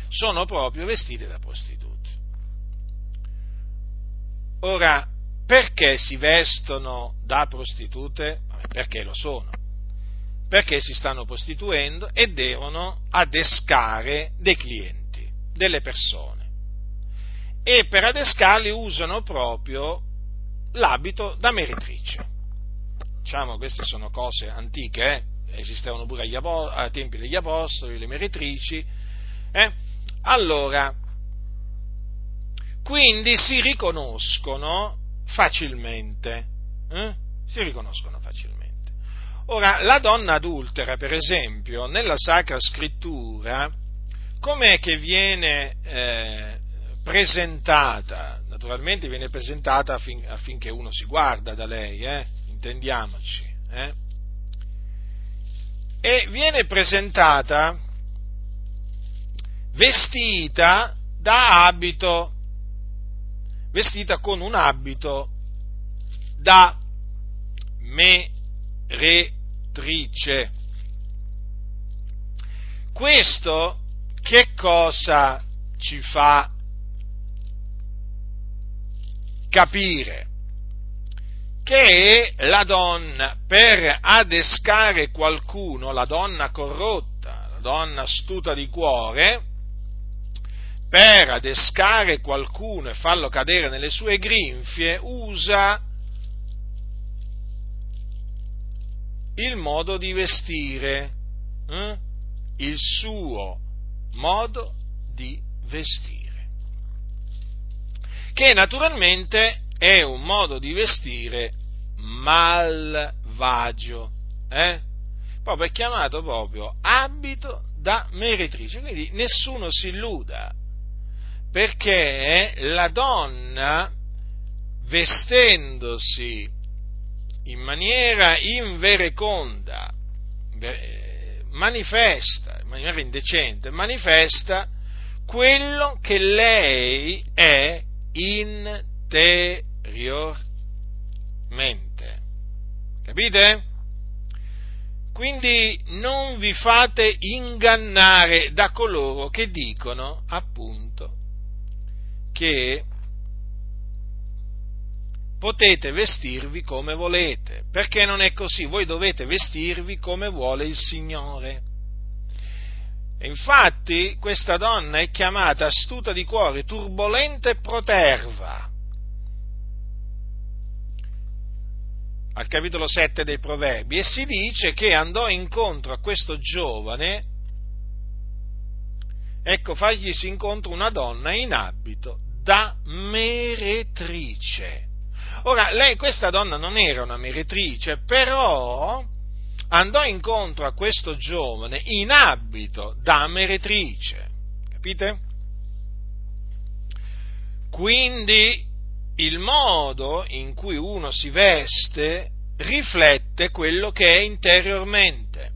Sono proprio vestite da prostitute. Ora, perché si vestono da prostitute? Perché lo sono. Perché si stanno prostituendo e devono adescare dei clienti, delle persone. E per adescarli usano proprio l'abito da meretrice. Diciamo, queste sono cose antiche, eh? esistevano pure ai tempi degli apostoli, le meretrici. Eh? Allora, quindi si riconoscono facilmente. Eh? Si riconoscono facilmente. Ora, la donna adultera, per esempio, nella Sacra Scrittura, com'è che viene eh, presentata naturalmente viene presentata affin, affinché uno si guarda da lei, eh? intendiamoci. Eh? E viene presentata vestita da abito, vestita con un abito da meretrice. Questo che cosa ci fa capire che la donna per adescare qualcuno, la donna corrotta, la donna astuta di cuore, per adescare qualcuno e farlo cadere nelle sue grinfie, usa il modo di vestire, eh? il suo modo di vestire che naturalmente è un modo di vestire malvagio, eh? proprio è chiamato proprio abito da meretrice, quindi nessuno si illuda, perché la donna vestendosi in maniera invereconda, manifesta, in maniera indecente, manifesta quello che lei è interiormente. Capite? Quindi non vi fate ingannare da coloro che dicono appunto che potete vestirvi come volete, perché non è così, voi dovete vestirvi come vuole il Signore. Infatti questa donna è chiamata astuta di cuore, turbolenta e proterva. Al capitolo 7 dei Proverbi e si dice che andò incontro a questo giovane, ecco, faglisi incontro una donna in abito da meretrice. Ora, lei, questa donna non era una meretrice, però andò incontro a questo giovane in abito da meretrice. Capite? Quindi il modo in cui uno si veste riflette quello che è interiormente.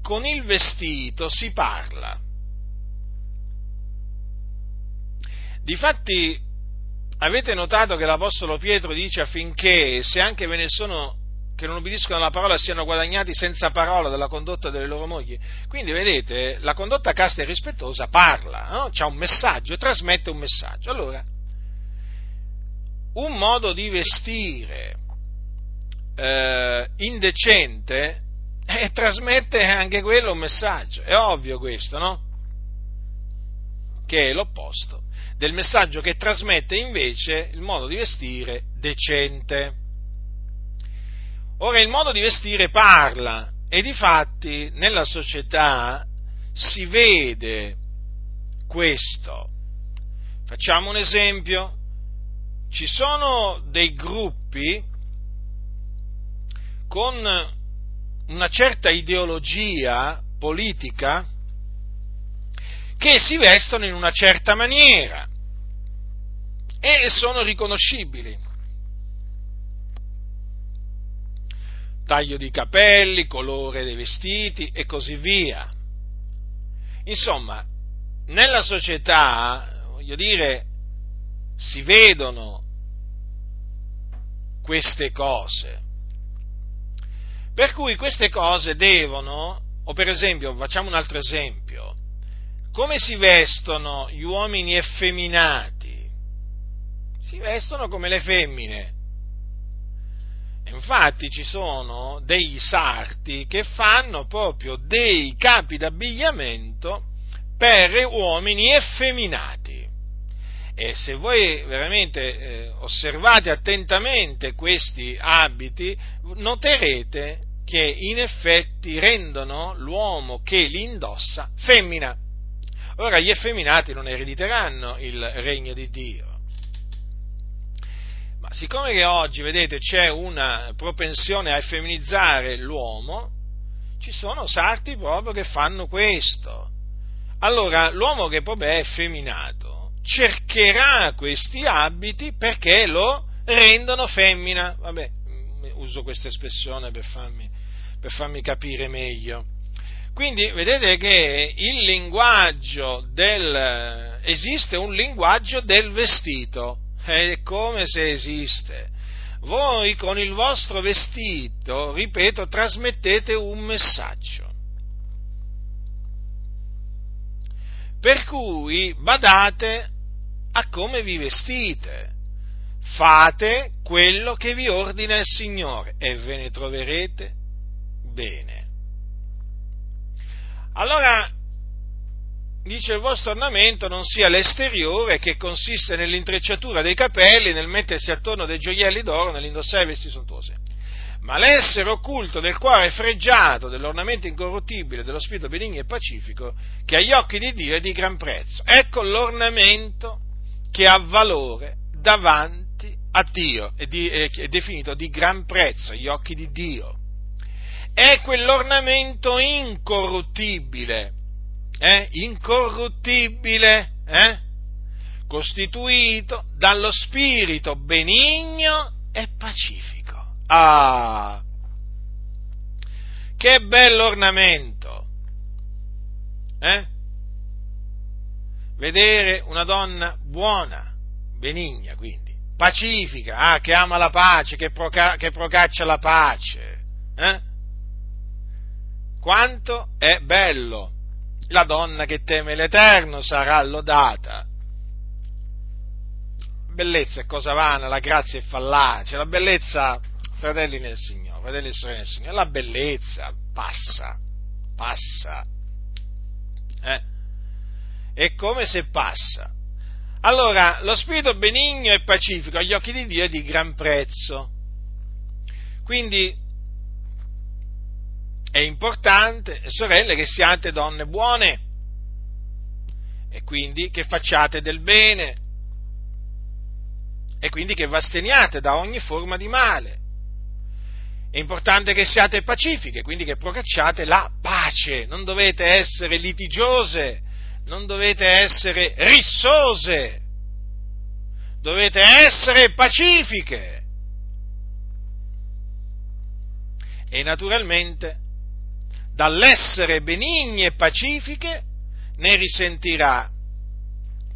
Con il vestito si parla. Difatti Avete notato che l'Apostolo Pietro dice affinché se anche ve ne sono che non obbediscono alla parola siano guadagnati senza parola dalla condotta delle loro mogli. Quindi vedete, la condotta casta e rispettosa parla, no? ha un messaggio, trasmette un messaggio. Allora, un modo di vestire eh, indecente eh, trasmette anche quello un messaggio. È ovvio questo, no? Che è l'opposto del messaggio che trasmette invece il modo di vestire decente. Ora il modo di vestire parla e di fatti nella società si vede questo. Facciamo un esempio. Ci sono dei gruppi con una certa ideologia politica che si vestono in una certa maniera e sono riconoscibili. Taglio di capelli, colore dei vestiti e così via. Insomma, nella società, voglio dire, si vedono queste cose. Per cui queste cose devono, o per esempio, facciamo un altro esempio, come si vestono gli uomini effeminati? Si vestono come le femmine. Infatti ci sono degli sarti che fanno proprio dei capi d'abbigliamento per uomini effeminati. E se voi veramente eh, osservate attentamente questi abiti, noterete che in effetti rendono l'uomo che li indossa femmina. Ora gli effeminati non erediteranno il regno di Dio. Siccome che oggi, vedete, c'è una propensione a effeminizzare l'uomo, ci sono sarti proprio che fanno questo. Allora, l'uomo che proprio è effeminato, cercherà questi abiti perché lo rendono femmina. Vabbè, uso questa espressione per farmi, per farmi capire meglio. Quindi vedete che il linguaggio del, esiste un linguaggio del vestito, è come se esiste. Voi con il vostro vestito, ripeto, trasmettete un messaggio. Per cui badate a come vi vestite. Fate quello che vi ordina il Signore e ve ne troverete bene. Allora, dice il vostro ornamento non sia l'esteriore che consiste nell'intrecciatura dei capelli, nel mettersi attorno dei gioielli d'oro, nell'indossare vesti sontuose, ma l'essere occulto del cuore fregiato dell'ornamento incorruttibile dello spirito benigno e pacifico, che agli occhi di Dio è di gran prezzo. Ecco l'ornamento che ha valore davanti a Dio, è, di, è definito di gran prezzo agli occhi di Dio. È quell'ornamento incorruttibile, eh? incorruttibile, eh? costituito dallo spirito benigno e pacifico. Ah, che bello ornamento! Eh? vedere una donna buona, benigna quindi, pacifica, ah, che ama la pace, che, proca- che procaccia la pace. Eh? Quanto è bello! La donna che teme l'Eterno sarà lodata. Bellezza è cosa vana, la grazia è fallace, la bellezza, fratelli nel Signore, fratelli e sorelle nel Signore, la bellezza passa, passa. Eh? è come se passa. Allora, lo spirito benigno e pacifico agli occhi di Dio è di gran prezzo. Quindi è importante, sorelle, che siate donne buone e quindi che facciate del bene e quindi che vasteniate da ogni forma di male. È importante che siate pacifiche, quindi che procacciate la pace, non dovete essere litigiose, non dovete essere rissose, dovete essere pacifiche. E naturalmente dall'essere benigne e pacifiche ne risentirà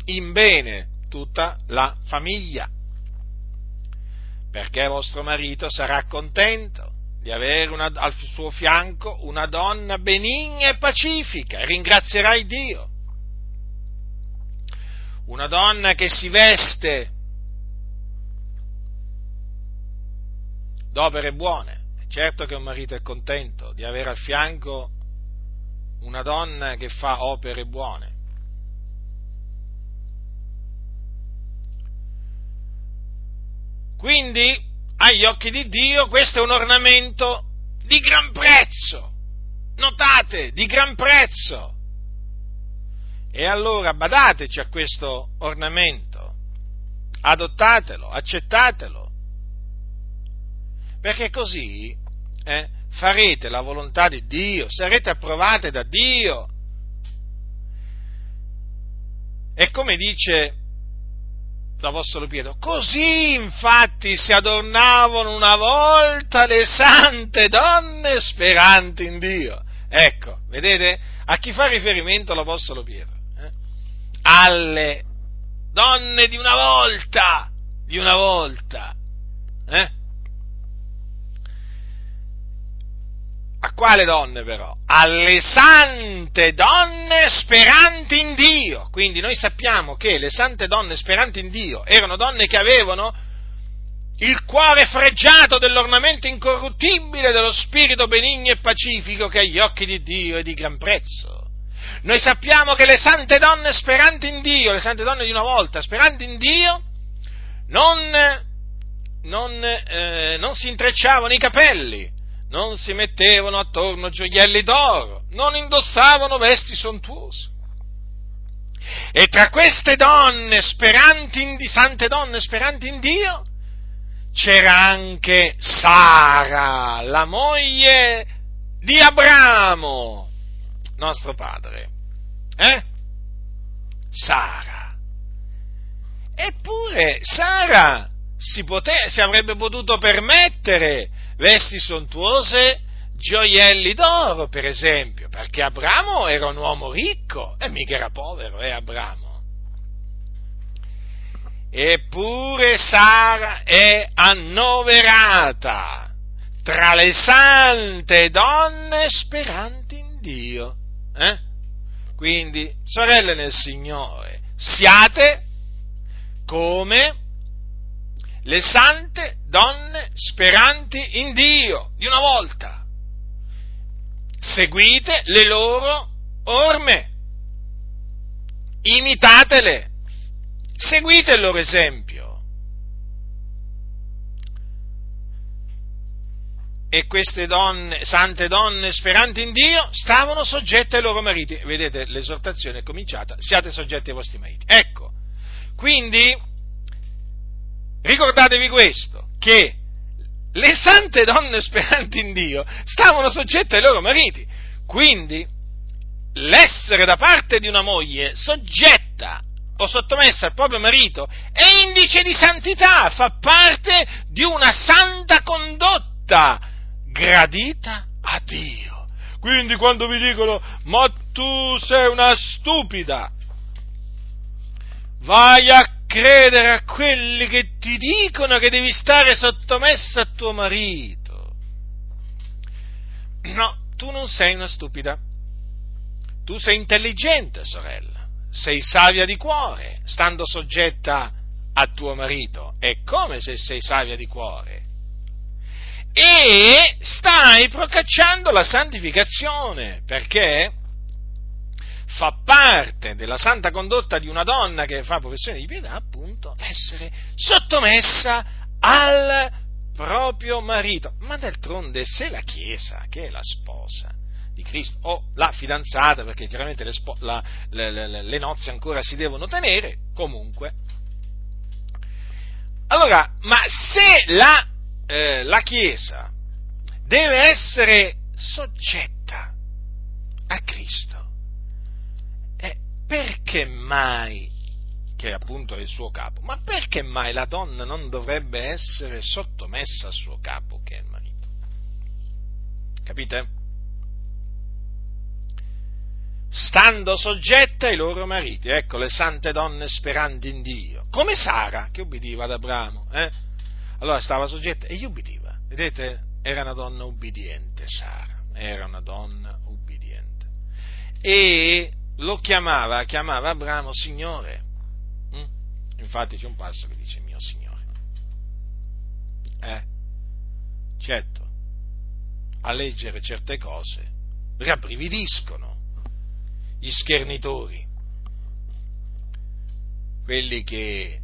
in bene tutta la famiglia, perché vostro marito sarà contento di avere una, al suo fianco una donna benigna e pacifica, ringrazierà il Dio una donna che si veste d'opere buone. Certo che un marito è contento di avere al fianco una donna che fa opere buone. Quindi, agli occhi di Dio, questo è un ornamento di gran prezzo. Notate, di gran prezzo. E allora badateci a questo ornamento, adottatelo, accettatelo, perché così eh, farete la volontà di Dio, sarete approvate da Dio. E come dice l'Apostolo Pietro, così infatti si adornavano una volta le sante donne speranti in Dio. Ecco, vedete a chi fa riferimento l'Apostolo Pietro? Eh? Alle donne di una volta, di una volta. Eh? A quale donne però? Alle sante donne speranti in Dio. Quindi noi sappiamo che le sante donne speranti in Dio erano donne che avevano il cuore fregiato dell'ornamento incorruttibile dello spirito benigno e pacifico che agli occhi di Dio è di gran prezzo. Noi sappiamo che le sante donne speranti in Dio, le sante donne di una volta speranti in Dio, non, non, eh, non si intrecciavano i capelli, non si mettevano attorno gioielli d'oro, non indossavano vesti sontuose. E tra queste donne speranti in, sante donne speranti in Dio, c'era anche Sara, la moglie di Abramo, nostro padre. Eh? Sara. Eppure Sara si, pote- si avrebbe potuto permettere vesti sontuose, gioielli d'oro, per esempio, perché Abramo era un uomo ricco e mica era povero, eh, Abramo. Eppure Sara è annoverata tra le sante donne speranti in Dio. Eh? Quindi, sorelle nel Signore, siate come le sante donne speranti in Dio di una volta. Seguite le loro orme, imitatele, seguite il loro esempio. E queste donne, sante donne speranti in Dio, stavano soggette ai loro mariti. Vedete, l'esortazione è cominciata, siate soggetti ai vostri mariti. Ecco, quindi ricordatevi questo, che le sante donne speranti in Dio stavano soggette ai loro mariti. Quindi l'essere da parte di una moglie soggetta o sottomessa al proprio marito è indice di santità, fa parte di una santa condotta gradita a Dio. Quindi quando vi dicono ma tu sei una stupida, vai a credere a quelli che ti dicono che devi stare sottomessa a tuo marito. No, tu non sei una stupida. Tu sei intelligente, sorella. Sei savia di cuore, stando soggetta a tuo marito. È come se sei savia di cuore. E stai procacciando la santificazione, perché fa parte della santa condotta di una donna che fa professione di pietà, appunto, essere sottomessa al proprio marito. Ma d'altronde, se la Chiesa, che è la sposa di Cristo, o la fidanzata, perché chiaramente le, spo- la, le, le, le nozze ancora si devono tenere, comunque. Allora, ma se la, eh, la Chiesa deve essere soggetta a Cristo, perché mai, che appunto è il suo capo, ma perché mai la donna non dovrebbe essere sottomessa al suo capo che è il marito? Capite? Stando soggette ai loro mariti, ecco le sante donne speranti in Dio, come Sara che ubbidiva ad Abramo, eh? Allora stava soggetta e gli ubbidiva, vedete? Era una donna ubbidiente Sara, era una donna ubbidiente. E lo chiamava, chiamava Abramo Signore. Mm? Infatti c'è un passo che dice mio Signore. Eh? Certo, a leggere certe cose rabbrividiscono gli schernitori, quelli che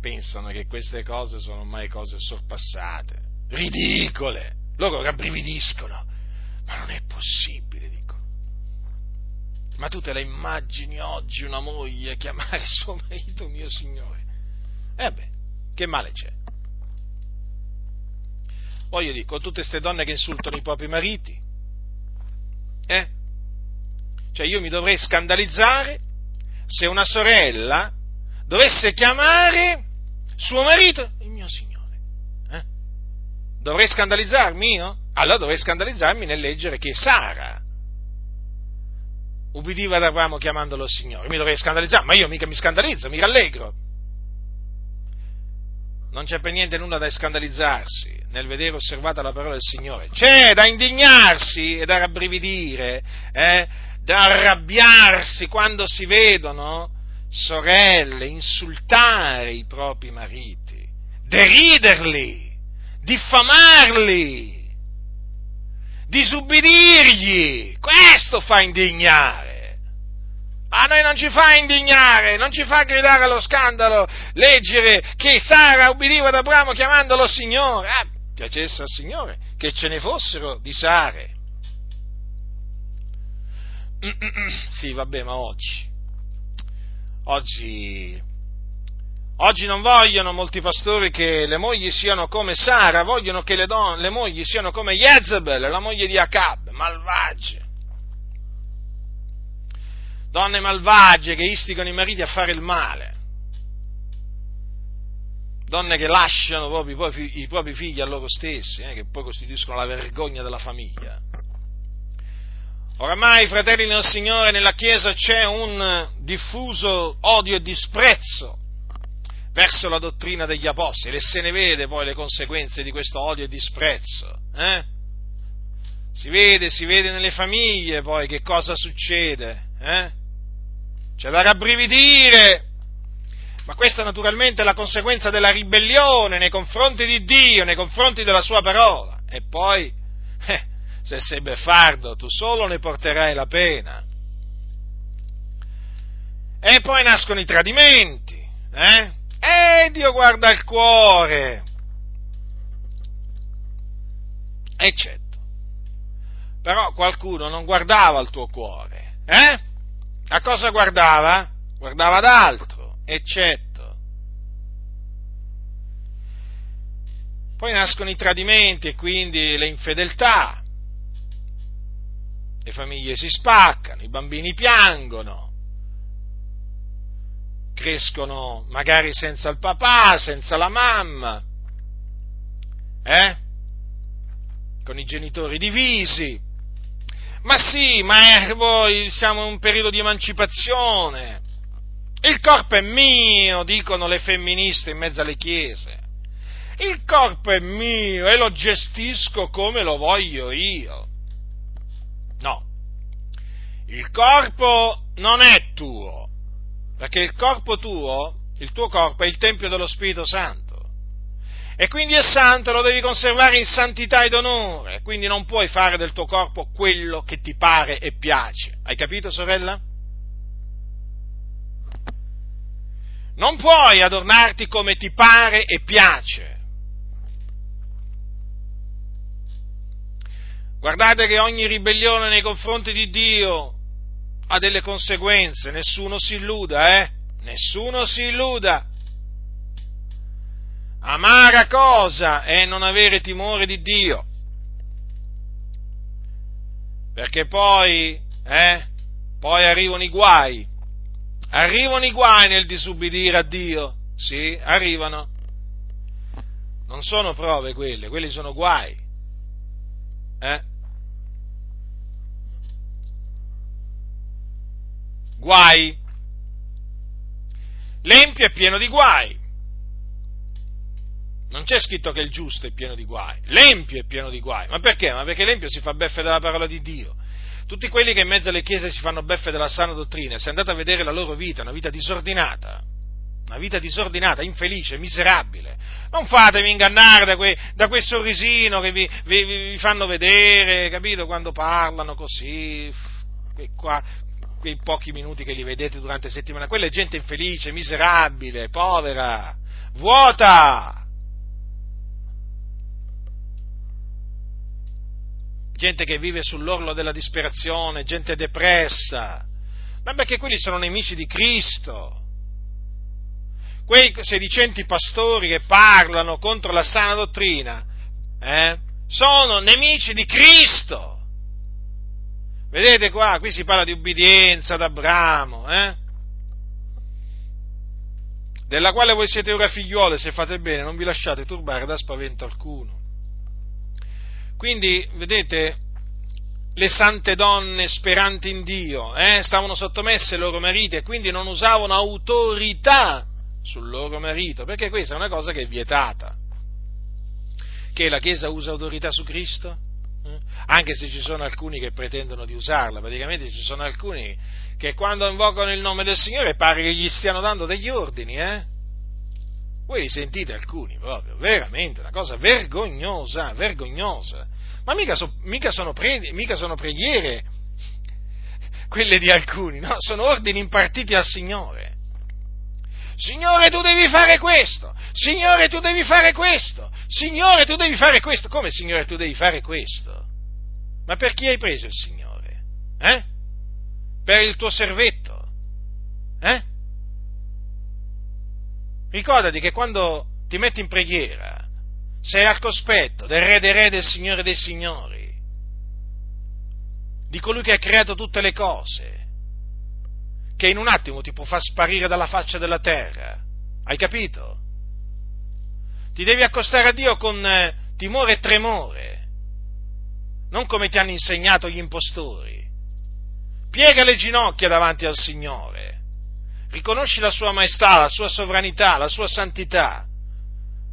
pensano che queste cose sono ormai cose sorpassate, ridicole, loro rabbrividiscono, ma non è possibile ma tu te la immagini oggi una moglie chiamare (laughs) suo marito mio signore? Eh beh, che male c'è? voglio dire, con tutte queste donne che insultano i propri mariti? Eh? Cioè io mi dovrei scandalizzare se una sorella dovesse chiamare suo marito il mio signore. Eh? Dovrei scandalizzarmi io? Allora dovrei scandalizzarmi nel leggere che Sara ubbidiva ad Abramo chiamandolo Signore. Mi dovrei scandalizzare, ma io mica mi scandalizzo, mi rallegro. Non c'è per niente nulla da scandalizzarsi nel vedere osservata la parola del Signore. C'è da indignarsi e da rabbrividire, eh, da arrabbiarsi quando si vedono sorelle insultare i propri mariti, deriderli, diffamarli disubbidirgli. Questo fa indignare. A noi non ci fa indignare, non ci fa gridare allo scandalo, leggere che Sara ubbidiva ad Abramo chiamandolo Signore. Ah, piacesse al Signore che ce ne fossero di Sare. (clears throat) Sì, vabbè, ma oggi, oggi Oggi non vogliono molti pastori che le mogli siano come Sara, vogliono che le, don- le mogli siano come Jezebel, la moglie di Acab, malvagie. Donne malvagie che istigano i mariti a fare il male. Donne che lasciano proprio i propri, i propri figli a loro stessi, eh, che poi costituiscono la vergogna della famiglia. Oramai, fratelli nel Signore, nella Chiesa c'è un diffuso odio e disprezzo verso la dottrina degli apostoli e se ne vede poi le conseguenze di questo odio e disprezzo. Eh? Si vede, si vede nelle famiglie poi che cosa succede. Eh? C'è da rabbrividire. Ma questa naturalmente è la conseguenza della ribellione nei confronti di Dio, nei confronti della sua parola. E poi, eh, se sei beffardo, tu solo ne porterai la pena. E poi nascono i tradimenti, eh? E Dio guarda il cuore. E certo. Però qualcuno non guardava il tuo cuore. Eh? A cosa guardava? Guardava ad altro. Eccetto. Poi nascono i tradimenti e quindi le infedeltà. Le famiglie si spaccano, i bambini piangono crescono magari senza il papà, senza la mamma, eh? con i genitori divisi. Ma sì, ma voi siamo in un periodo di emancipazione. Il corpo è mio, dicono le femministe in mezzo alle chiese. Il corpo è mio e lo gestisco come lo voglio io. No, il corpo non è tuo, perché il corpo tuo, il tuo corpo è il Tempio dello Spirito Santo. E quindi è santo, lo devi conservare in santità ed onore, quindi non puoi fare del tuo corpo quello che ti pare e piace. Hai capito, sorella? Non puoi adornarti come ti pare e piace. Guardate che ogni ribellione nei confronti di Dio ha delle conseguenze, nessuno si illuda, eh? Nessuno si illuda. Amara cosa è non avere timore di Dio. Perché poi, eh? Poi arrivano i guai. Arrivano i guai nel disubbidire a Dio. Sì, arrivano. Non sono prove quelle, quelli sono guai. Eh? Guai. L'empio è pieno di guai. Non c'è scritto che il giusto è pieno di guai, l'empio è pieno di guai. Ma perché? Ma perché l'empio si fa beffe della parola di Dio. Tutti quelli che in mezzo alle chiese si fanno beffe della sana dottrina, se andate a vedere la loro vita, una vita disordinata, una vita disordinata, infelice, miserabile. Non fatevi ingannare da, que, da quel sorrisino che vi, vi, vi, fanno vedere, capito, quando parlano così, qua, quei pochi minuti che li vedete durante la settimana, quella è gente infelice, miserabile, povera, vuota. Gente che vive sull'orlo della disperazione, gente depressa, ma perché quelli sono nemici di Cristo. Quei sedicenti pastori che parlano contro la sana dottrina eh, sono nemici di Cristo. Vedete qua, qui si parla di ubbidienza ad Abramo, eh? della quale voi siete ora figliuole, se fate bene, non vi lasciate turbare da spavento alcuno. Quindi, vedete, le sante donne speranti in Dio eh, stavano sottomesse ai loro mariti e quindi non usavano autorità sul loro marito, perché questa è una cosa che è vietata. Che la Chiesa usa autorità su Cristo? Eh? Anche se ci sono alcuni che pretendono di usarla, praticamente ci sono alcuni che quando invocano il nome del Signore pare che gli stiano dando degli ordini, eh? Voi li sentite alcuni proprio, veramente, una cosa vergognosa, vergognosa. Ma mica, so, mica, sono, pre, mica sono preghiere quelle di alcuni, no? Sono ordini impartiti al Signore. Signore, tu devi fare questo. Signore, tu devi fare questo. Signore, tu devi fare questo. Come, Signore, tu devi fare questo? Ma per chi hai preso il Signore? Eh? Per il tuo servetto? Eh? Ricordati che quando ti metti in preghiera sei al cospetto del Re dei Re, del Signore dei Signori, di colui che ha creato tutte le cose, che in un attimo ti può far sparire dalla faccia della terra. Hai capito? Ti devi accostare a Dio con eh, timore e tremore, non come ti hanno insegnato gli impostori. Piega le ginocchia davanti al Signore, riconosci la sua maestà, la sua sovranità, la sua santità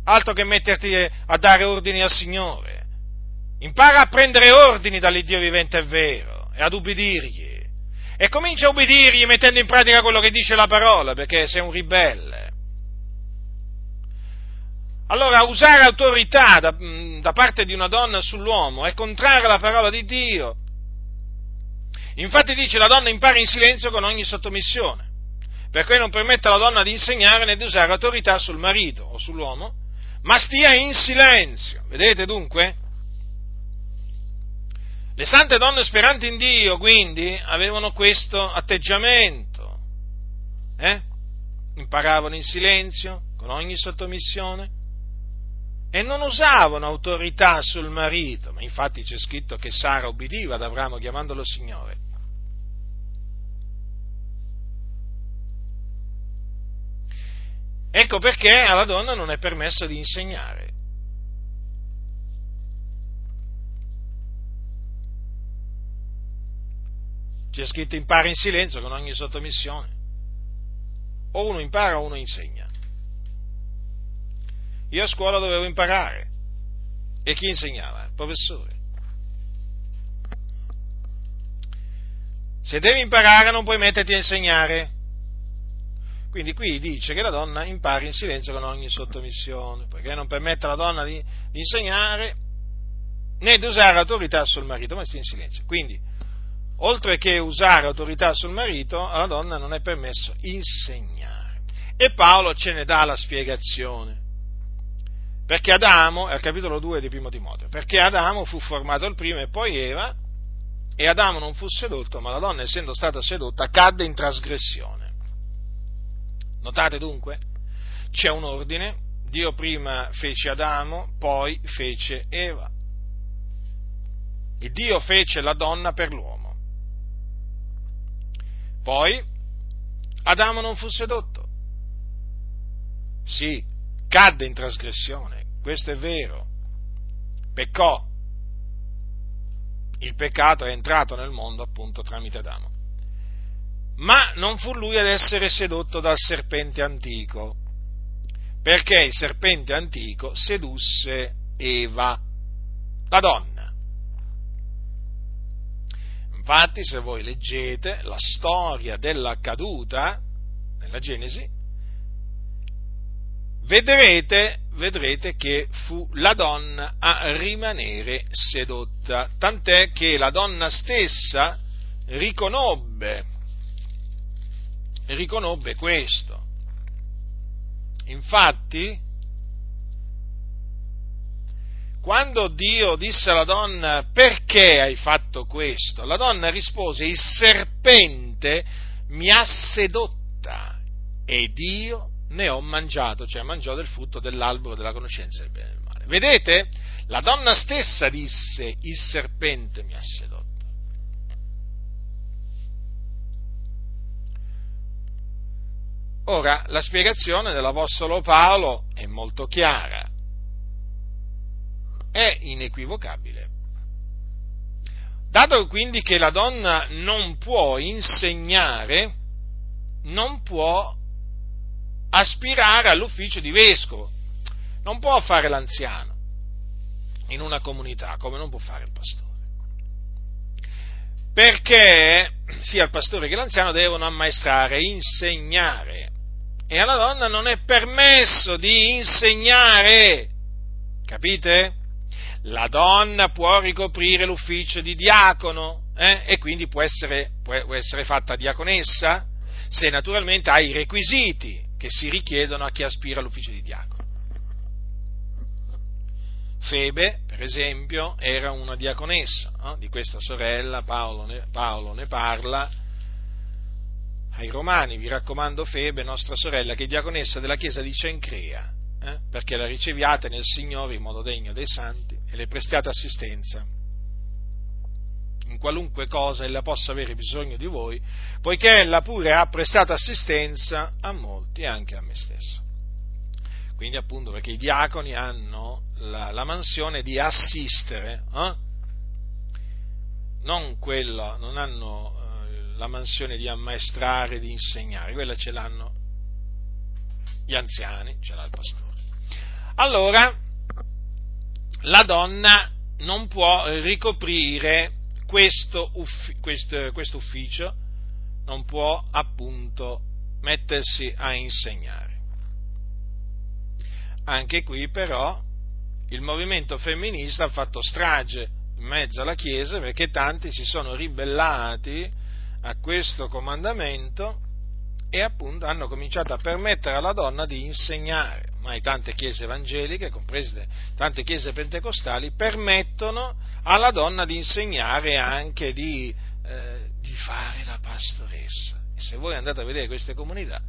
altro che metterti a dare ordini al Signore. Impara a prendere ordini dall'Iddio vivente e vero e ad ubbidirgli. E comincia a ubbidirgli mettendo in pratica quello che dice la parola, perché sei un ribelle. Allora, usare autorità da, da parte di una donna sull'uomo è contrario alla parola di Dio. Infatti dice la donna impara in silenzio con ogni sottomissione, perché non permette alla donna di insegnare né di usare autorità sul marito o sull'uomo, ma stia in silenzio. Vedete dunque? Le sante donne speranti in Dio, quindi, avevano questo atteggiamento. Eh? Imparavano in silenzio, con ogni sottomissione, e non usavano autorità sul marito, ma infatti c'è scritto che Sara ubbidiva ad Abramo chiamandolo Signore. Ecco perché alla donna non è permesso di insegnare. C'è scritto impara in silenzio con ogni sottomissione. O uno impara o uno insegna. Io a scuola dovevo imparare. E chi insegnava? Il professore. Se devi imparare non puoi metterti a insegnare. Quindi qui dice che la donna impari in silenzio con ogni sottomissione, poiché non permette alla donna di, di insegnare né di usare autorità sul marito, ma stia in silenzio. Quindi, oltre che usare autorità sul marito, alla donna non è permesso insegnare. E Paolo ce ne dà la spiegazione. Perché Adamo, è al capitolo 2 di Primo Timoteo, perché Adamo fu formato il primo e poi Eva, e Adamo non fu sedotto, ma la donna, essendo stata sedotta, cadde in trasgressione. Notate dunque? C'è un ordine, Dio prima fece Adamo, poi fece Eva. E Dio fece la donna per l'uomo. Poi Adamo non fu sedotto. Sì, cadde in trasgressione, questo è vero. Peccò. Il peccato è entrato nel mondo appunto tramite Adamo ma non fu lui ad essere sedotto dal serpente antico, perché il serpente antico sedusse Eva, la donna. Infatti, se voi leggete la storia della caduta nella Genesi, vedrete, vedrete che fu la donna a rimanere sedotta, tant'è che la donna stessa riconobbe riconobbe questo. Infatti, quando Dio disse alla donna perché hai fatto questo, la donna rispose il serpente mi ha sedotta ed io ne ho mangiato, cioè mangiò del frutto dell'albero della conoscenza del bene e del male. Vedete? La donna stessa disse, il serpente mi ha sedotto. Ora, la spiegazione dell'Apostolo Paolo è molto chiara, è inequivocabile. Dato quindi che la donna non può insegnare, non può aspirare all'ufficio di vescovo, non può fare l'anziano in una comunità come non può fare il pastore. Perché sia il pastore che l'anziano devono ammaestrare, insegnare. E alla donna non è permesso di insegnare. Capite? La donna può ricoprire l'ufficio di diacono eh? e quindi può essere, può essere fatta diaconessa se naturalmente ha i requisiti che si richiedono a chi aspira all'ufficio di diacono. Febe, per esempio, era una diaconessa, no? di questa sorella Paolo ne, Paolo ne, parla ai Romani, vi raccomando Febe, nostra sorella, che è diaconessa della chiesa di Cencrea, eh? perché la riceviate nel Signore in modo degno dei santi e le prestiate assistenza in qualunque cosa ella possa avere bisogno di voi, poiché ella pure ha prestato assistenza a molti e anche a me stesso. Quindi appunto perché i diaconi hanno la, la mansione di assistere, eh? non, quello, non hanno eh, la mansione di ammaestrare, di insegnare, quella ce l'hanno gli anziani, ce l'ha il pastore. Allora, la donna non può ricoprire questo, uffi, questo, questo ufficio, non può appunto mettersi a insegnare. Anche qui però il movimento femminista ha fatto strage in mezzo alla Chiesa perché tanti si sono ribellati a questo comandamento e appunto hanno cominciato a permettere alla donna di insegnare. Ormai tante chiese evangeliche, comprese tante chiese pentecostali, permettono alla donna di insegnare anche di, eh, di fare la pastoressa. E se voi andate a vedere queste comunità,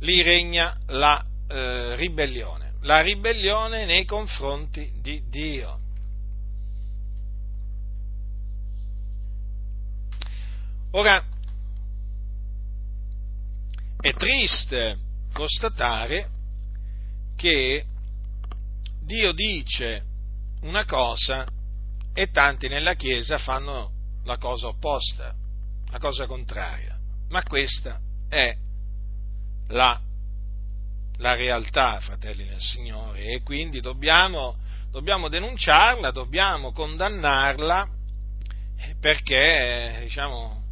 lì regna la eh, ribellione, la ribellione nei confronti di Dio. Ora, è triste constatare che Dio dice una cosa e tanti nella Chiesa fanno la cosa opposta, la cosa contraria. Ma questa è la, la realtà, fratelli del Signore, e quindi dobbiamo, dobbiamo denunciarla, dobbiamo condannarla, perché diciamo,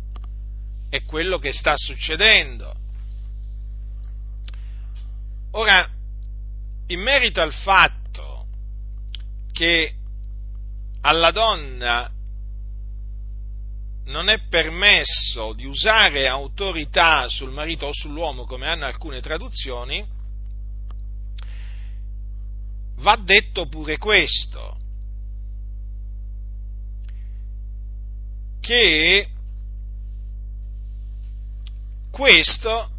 è quello che sta succedendo. Ora, in merito al fatto che alla donna non è permesso di usare autorità sul marito o sull'uomo, come hanno alcune traduzioni, va detto pure questo, che questo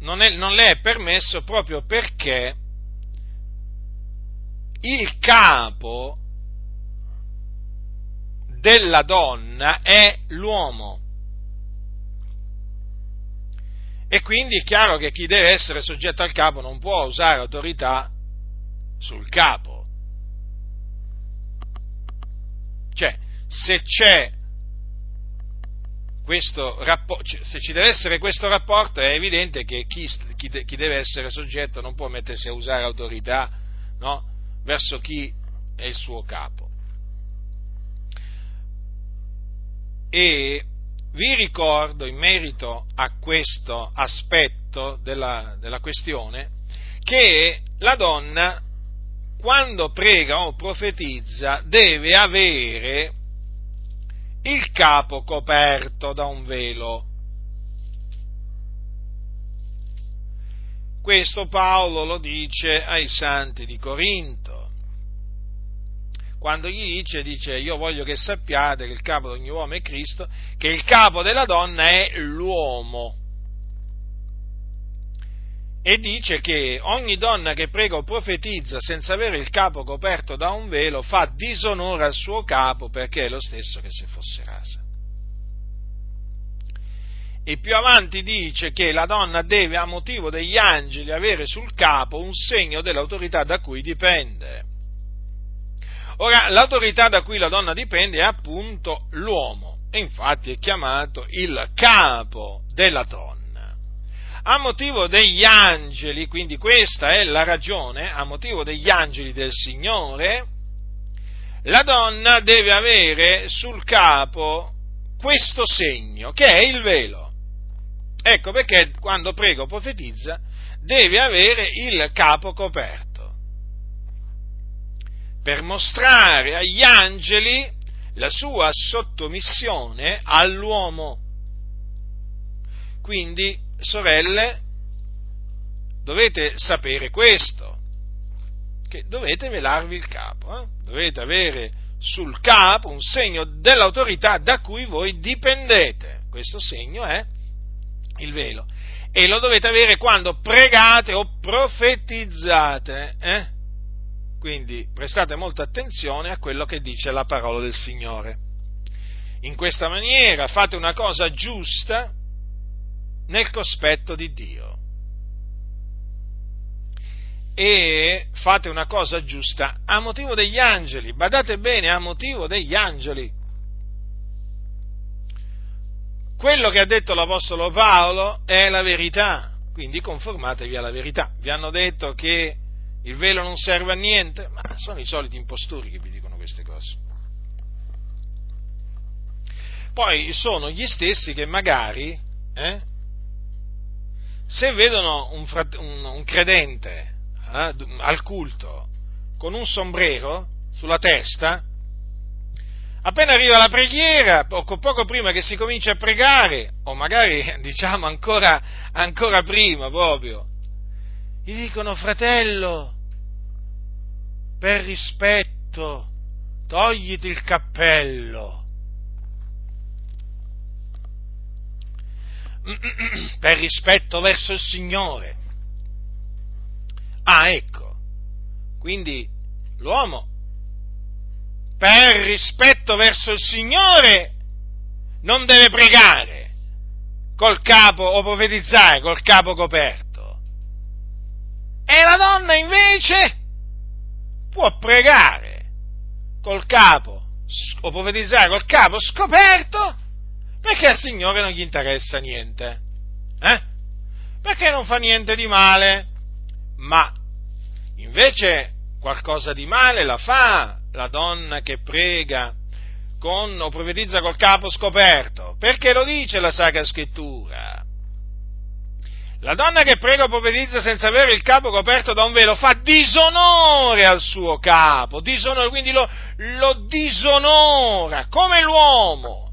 non, è, non le è permesso proprio perché il capo della donna è l'uomo. E quindi è chiaro che chi deve essere soggetto al capo non può usare autorità sul capo. Cioè, se c'è questo rapporto, cioè, se ci deve essere questo rapporto è evidente che chi, chi, chi, deve essere soggetto non può mettersi a usare autorità no? Verso chi è il suo capo. E vi ricordo in merito a questo aspetto della, della questione che la donna quando prega o profetizza deve avere il capo coperto da un velo. Questo Paolo lo dice ai santi di Corinto. Quando gli dice, dice, io voglio che sappiate che il capo di ogni uomo è Cristo, che il capo della donna è l'uomo. e dice che ogni donna che prega o profetizza senza avere il capo coperto da un velo fa disonore al suo capo perché è lo stesso che se fosse rasa. E più avanti dice che la donna deve a motivo degli angeli avere sul capo un segno dell'autorità da cui dipende. Ora, l'autorità da cui la donna dipende è appunto l'uomo, e infatti è chiamato il capo della donna. A motivo degli angeli, quindi questa è la ragione, a motivo degli angeli del Signore, la donna deve avere sul capo questo segno, che è il velo. Ecco perché quando prego profetizza deve avere il capo coperto per mostrare agli angeli la sua sottomissione all'uomo. Quindi, sorelle, dovete sapere questo, che dovete velarvi il capo, eh? dovete avere sul capo un segno dell'autorità da cui voi dipendete. Questo segno è il velo. E lo dovete avere quando pregate o profetizzate. Eh? Quindi prestate molta attenzione a quello che dice la parola del Signore. In questa maniera fate una cosa giusta nel cospetto di Dio. E fate una cosa giusta a motivo degli angeli, badate bene, a motivo degli angeli. Quello che ha detto l'Apostolo Paolo è la verità, quindi conformatevi alla verità. Vi hanno detto che il velo non serve a niente, ma sono i soliti impostori che vi dicono queste cose. Poi sono gli stessi che magari, eh, se vedono un, un, un credente eh, al culto con un sombrero sulla testa, appena arriva la preghiera, poco, poco, prima che si comincia a pregare, o magari (laughs) diciamo ancora, ancora prima proprio, gli dicono fratello, per rispetto, togliti il cappello. (clears throat) Per rispetto verso il Signore. Ah, ecco. Quindi l'uomo, per rispetto verso il Signore, non deve pregare col capo o profetizzare col capo coperto. E la donna invece può pregare col capo o profetizzare col capo scoperto perché al Signore non gli interessa niente. Eh? Perché non fa niente di male, ma invece qualcosa di male la fa la donna che prega con, o profetizza col capo scoperto, perché lo dice la Sacra Scrittura. La donna che prega o profetizza senza avere il capo coperto da un velo fa disonore al suo capo, disonore, quindi lo, lo disonora come l'uomo.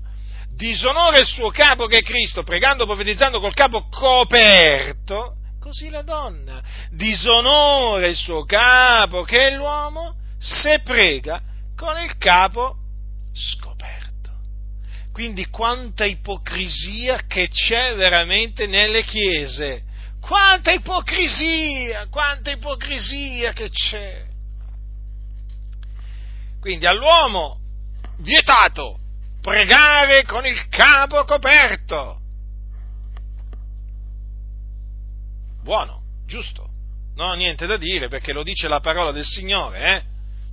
Disonora il suo capo che è Cristo, pregando o profetizzando col capo coperto, così la donna disonora il suo capo che è l'uomo se prega con il capo scoperto. Quindi quanta ipocrisia che c'è veramente nelle chiese. Quanta ipocrisia, quanta ipocrisia che c'è. Quindi all'uomo vietato pregare con il capo coperto. Buono, giusto. No, niente da dire perché lo dice la parola del Signore, eh?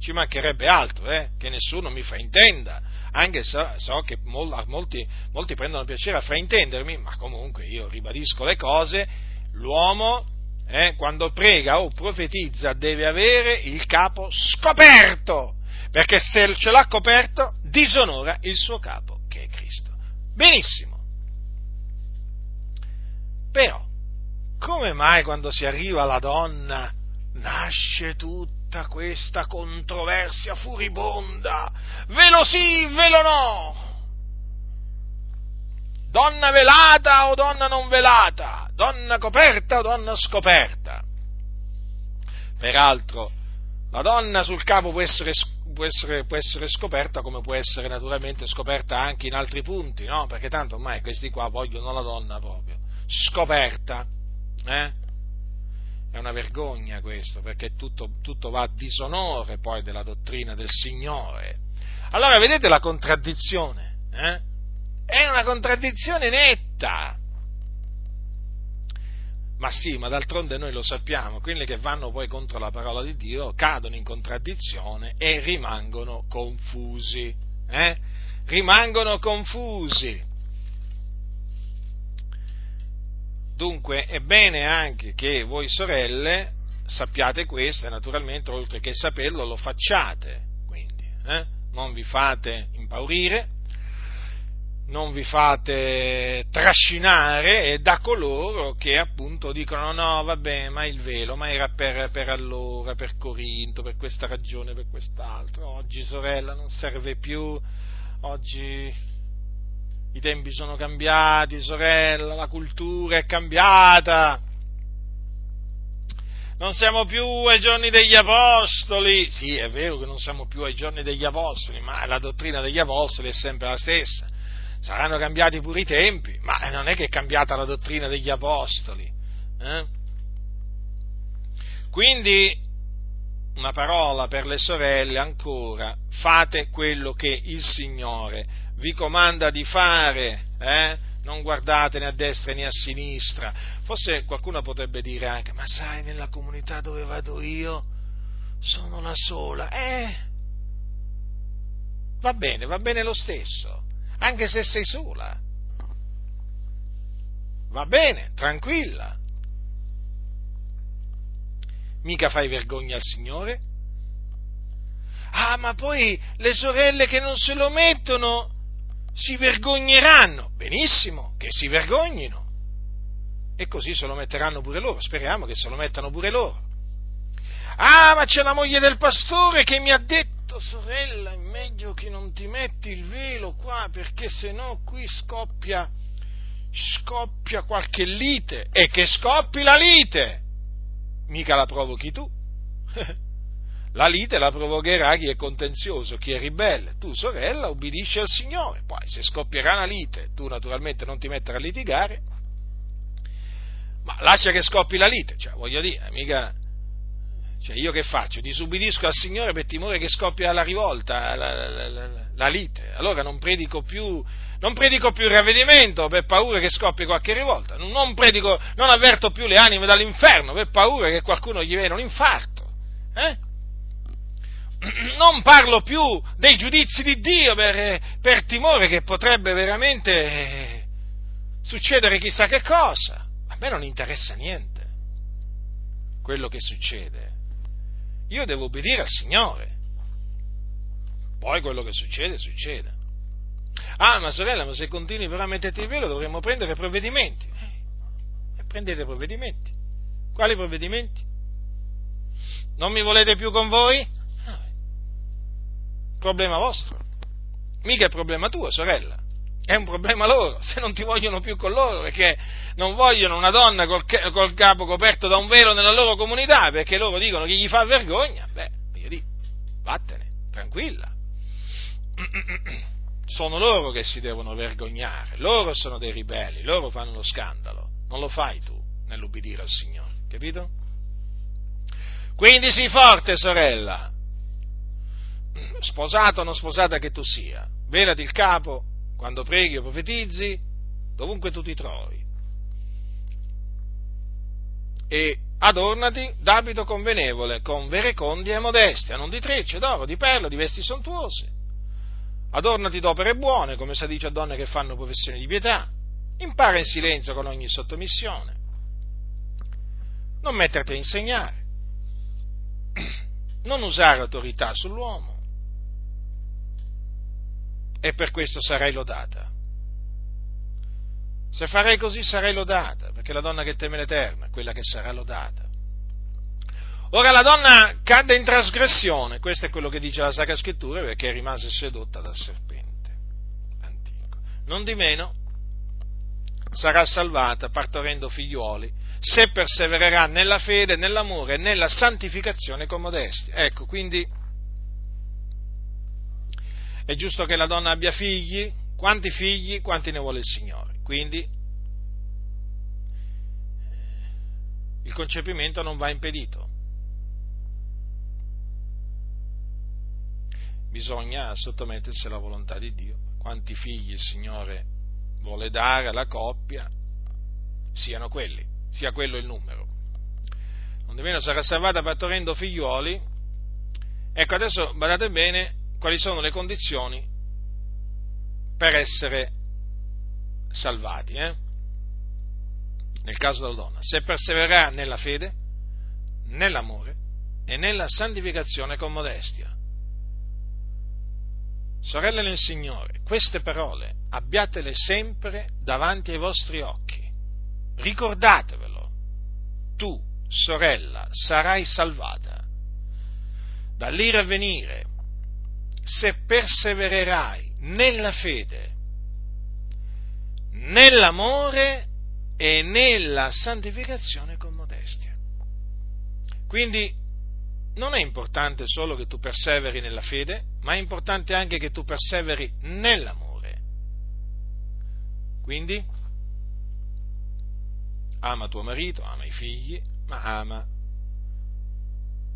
Ci mancherebbe altro, eh? Che nessuno mi fraintenda anche se so che molti, molti prendono piacere a fraintendermi, ma comunque io ribadisco le cose, l'uomo eh, quando prega o profetizza deve avere il capo scoperto, perché se ce l'ha coperto disonora il suo capo, che è Cristo. Benissimo. Però, come mai quando si arriva alla donna nasce tutto? Tutta questa controversia furibonda. Velo sì, velo no. Donna velata o donna non velata? Donna coperta o donna scoperta? Peraltro, la donna sul capo può essere, può essere, può essere scoperta come può essere naturalmente scoperta anche in altri punti, no? Perché tanto ormai questi qua vogliono la donna proprio scoperta. Eh? È una vergogna questo, perché tutto, tutto va a disonore poi della dottrina del Signore. Allora vedete la contraddizione? Eh? È una contraddizione netta. Ma sì, ma d'altronde noi lo sappiamo, quelli che vanno poi contro la parola di Dio cadono in contraddizione e rimangono confusi. Eh? Rimangono confusi. Dunque è bene anche che voi sorelle sappiate questo e naturalmente oltre che saperlo lo facciate. Quindi eh? non vi fate impaurire, non vi fate trascinare da coloro che appunto dicono no vabbè ma il velo ma era per, per allora, per Corinto, per questa ragione, per quest'altra, oggi sorella non serve più, oggi i tempi sono cambiati, sorella, la cultura è cambiata. Non siamo più ai giorni degli apostoli. Sì, è vero che non siamo più ai giorni degli apostoli, ma la dottrina degli apostoli è sempre la stessa. Saranno cambiati pure i tempi, ma non è che è cambiata la dottrina degli apostoli. Eh? Quindi, una parola per le sorelle ancora, fate quello che il Signore vi comanda di fare, eh? non guardate né a destra né a sinistra. Forse qualcuno potrebbe dire anche, ma sai, nella comunità dove vado io sono la sola. Eh, va bene, va bene lo stesso, anche se sei sola. Va bene, tranquilla. Mica fai vergogna al Signore? Ah, ma poi le sorelle che non se lo mettono si vergogneranno. Benissimo, che si vergognino. E così se lo metteranno pure loro. Speriamo che se lo mettano pure loro. Ah, ma c'è la moglie del pastore che mi ha detto, sorella, è meglio che non ti metti il velo qua perché se no qui scoppia, scoppia qualche lite. E che scoppi la lite! Mica la provochi tu. (laughs) La lite la provocherà chi è contenzioso, chi è ribelle. Tu, sorella, ubbidisci al Signore. Poi, se scoppierà una lite, tu naturalmente non ti metterai a litigare, ma lascia che scoppi la lite. Cioè, voglio dire, mica... Cioè, io che faccio? Disubbidisco al Signore per timore che scoppia la rivolta, la, la, la, la lite. Allora non predico più non predico più il ravvedimento per paura che scoppi qualche rivolta, non, predico, non avverto più le anime dall'inferno per paura che qualcuno gli venga un infarto. Eh? (clears throat) non parlo più dei giudizi di Dio per, per timore che potrebbe veramente succedere chissà che cosa. A me non interessa niente quello che succede. Io devo obbedire al Signore. Poi quello che succede, succede. Ah, ma sorella, ma se continui però a metterti il velo dovremmo prendere provvedimenti. Eh, prendete provvedimenti. Quali provvedimenti? Non mi volete più con voi? Problema vostro. Mica è problema tuo, sorella. È un problema loro, se non ti vogliono più con loro, perché non vogliono una donna col, col capo coperto da un velo nella loro comunità, perché loro dicono che gli fa vergogna. Beh, io dico, vattene, tranquilla. (clears throat) Sono loro che si devono vergognare, loro sono dei ribelli, loro fanno lo scandalo, non lo fai tu nell'ubbidire al Signore, capito? Quindi sii forte, sorella, sposata o non sposata che tu sia, velati il capo quando preghi o profetizzi, dovunque tu ti trovi. E adornati d'abito convenevole, con verecondia e modestia, non di trecce, d'oro, di perla, di vesti sontuose. Adornati d'opere buone, come si dice a donne che fanno professione di pietà. Impara in silenzio con ogni sottomissione. Non metterti a insegnare. Non usare autorità sull'uomo e per questo sarai lodata. Se farei così sarai lodata, perché la donna che teme l'Eterno è quella che sarà lodata. Ora la donna cadde in trasgressione, questo è quello che dice la Sacra Scrittura, perché rimase sedotta dal serpente antico. Non di meno sarà salvata partorendo figliuoli, se persevererà nella fede, nell'amore e nella santificazione con modestia. Ecco, quindi è giusto che la donna abbia figli, quanti figli, quanti ne vuole il Signore. Quindi il concepimento non va impedito. Bisogna sottomettersi alla volontà di Dio. Quanti figli il Signore vuole dare alla coppia, siano quelli, sia quello il numero. Non di meno sarà salvata partorendo figliuoli. Ecco, adesso badate bene quali sono le condizioni per essere salvati. Eh? Nel caso della donna, se persevererà nella fede, nell'amore e nella santificazione con modestia. Sorelle nel Signore, queste parole abbiatele sempre davanti ai vostri occhi. Ricordatevelo. Tu, sorella, sarai salvata. Dall'ira a venire, se persevererai nella fede, nell'amore e nella santificazione con modestia. Quindi non è importante solo che tu perseveri nella fede, ma è importante anche che tu perseveri nell'amore. Quindi ama tuo marito, ama i figli, ma ama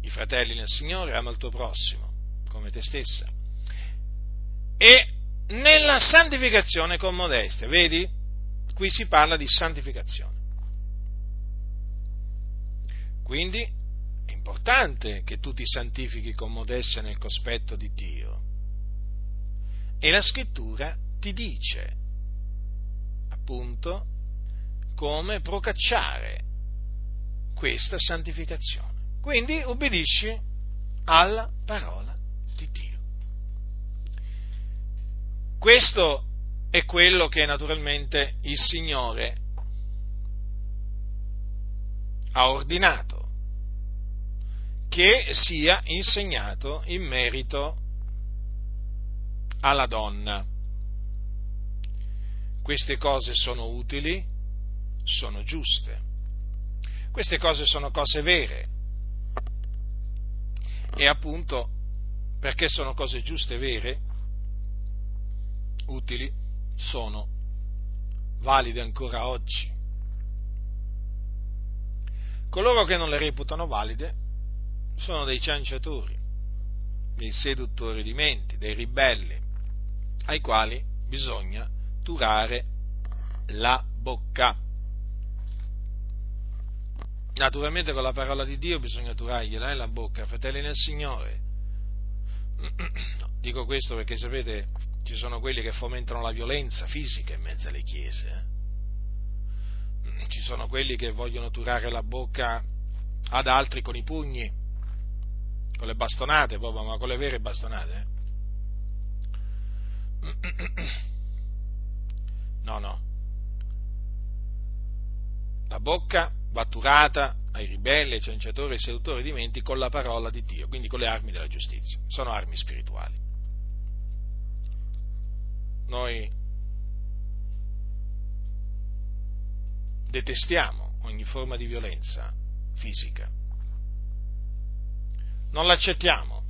i fratelli nel Signore, ama il tuo prossimo come te stessa. E nella santificazione con modestia, vedi? Qui si parla di santificazione. Quindi è importante che tu ti santifichi con modestia nel cospetto di Dio. E la scrittura ti dice, appunto, come procacciare questa santificazione. Quindi ubbidisci alla parola di Dio. Questo è quello che naturalmente il Signore ha ordinato che sia insegnato in merito alla donna. Queste cose sono utili, sono giuste. Queste cose sono cose vere. E appunto, perché sono cose giuste e vere, utili sono valide ancora oggi. Coloro che non le reputano valide sono dei cianciatori, dei seduttori di menti, dei ribelli, ai quali bisogna turare la bocca. Naturalmente con la parola di Dio bisogna turargliela eh, la bocca, fratelli nel Signore. (clears throat) Dico questo perché sapete, ci sono quelli che fomentano la violenza fisica in mezzo alle chiese. Eh? Ci sono quelli che vogliono turare la bocca ad altri con i pugni, con le bastonate proprio, ma con le vere bastonate. Eh? (clears throat) No, no. La bocca va turata ai ribelli, ai cianciatori, ai seduttori di menti con la parola di Dio, quindi con le armi della giustizia. Sono armi spirituali noi detestiamo ogni forma di violenza fisica. Non l'accettiamo.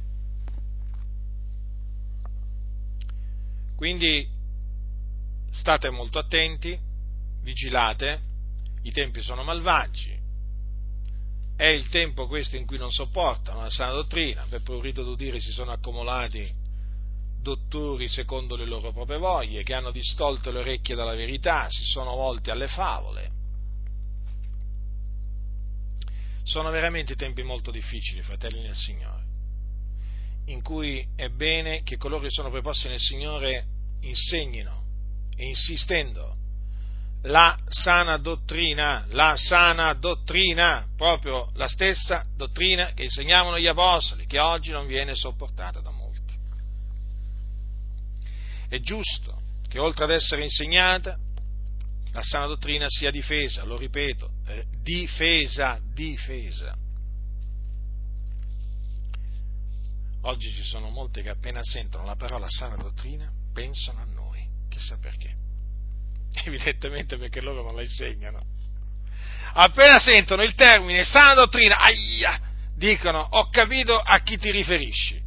Quindi state molto attenti, vigilate, i tempi sono malvagi, è il tempo questo in cui non sopportano la sana dottrina, per prurito d'udire si sono accumulati dottori secondo le loro proprie voglie, che hanno distolto le orecchie dalla verità, si sono volti alle favole. Sono veramente tempi molto difficili, fratelli nel Signore, in cui è bene che coloro che sono preposti nel Signore insegnino e insistendo la sana dottrina, la sana dottrina, proprio la stessa dottrina che insegnavano gli apostoli, che oggi non viene sopportata da è giusto che oltre ad essere insegnata, la sana dottrina sia difesa, lo ripeto, eh, difesa, difesa. Oggi ci sono molti che appena sentono la parola sana dottrina pensano a noi, chissà perché. (laughs) Evidentemente perché loro non la insegnano. Appena sentono il termine sana dottrina, aia, dicono ho capito a chi ti riferisci.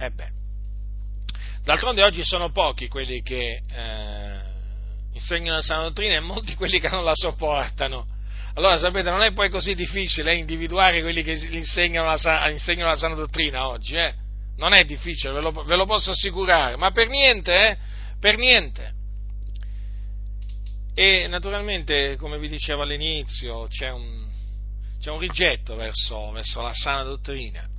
E beh, D'altronde oggi sono pochi quelli che eh, insegnano la sana dottrina e molti quelli che non la sopportano. Allora sapete, non è poi così difficile eh, individuare quelli che insegnano la, insegnano la sana dottrina oggi, eh? Non è difficile, ve lo, ve lo, posso assicurare, ma per niente, eh? Per niente. E naturalmente, come vi dicevo all'inizio, c'è un, c'è un rigetto verso, verso la sana dottrina.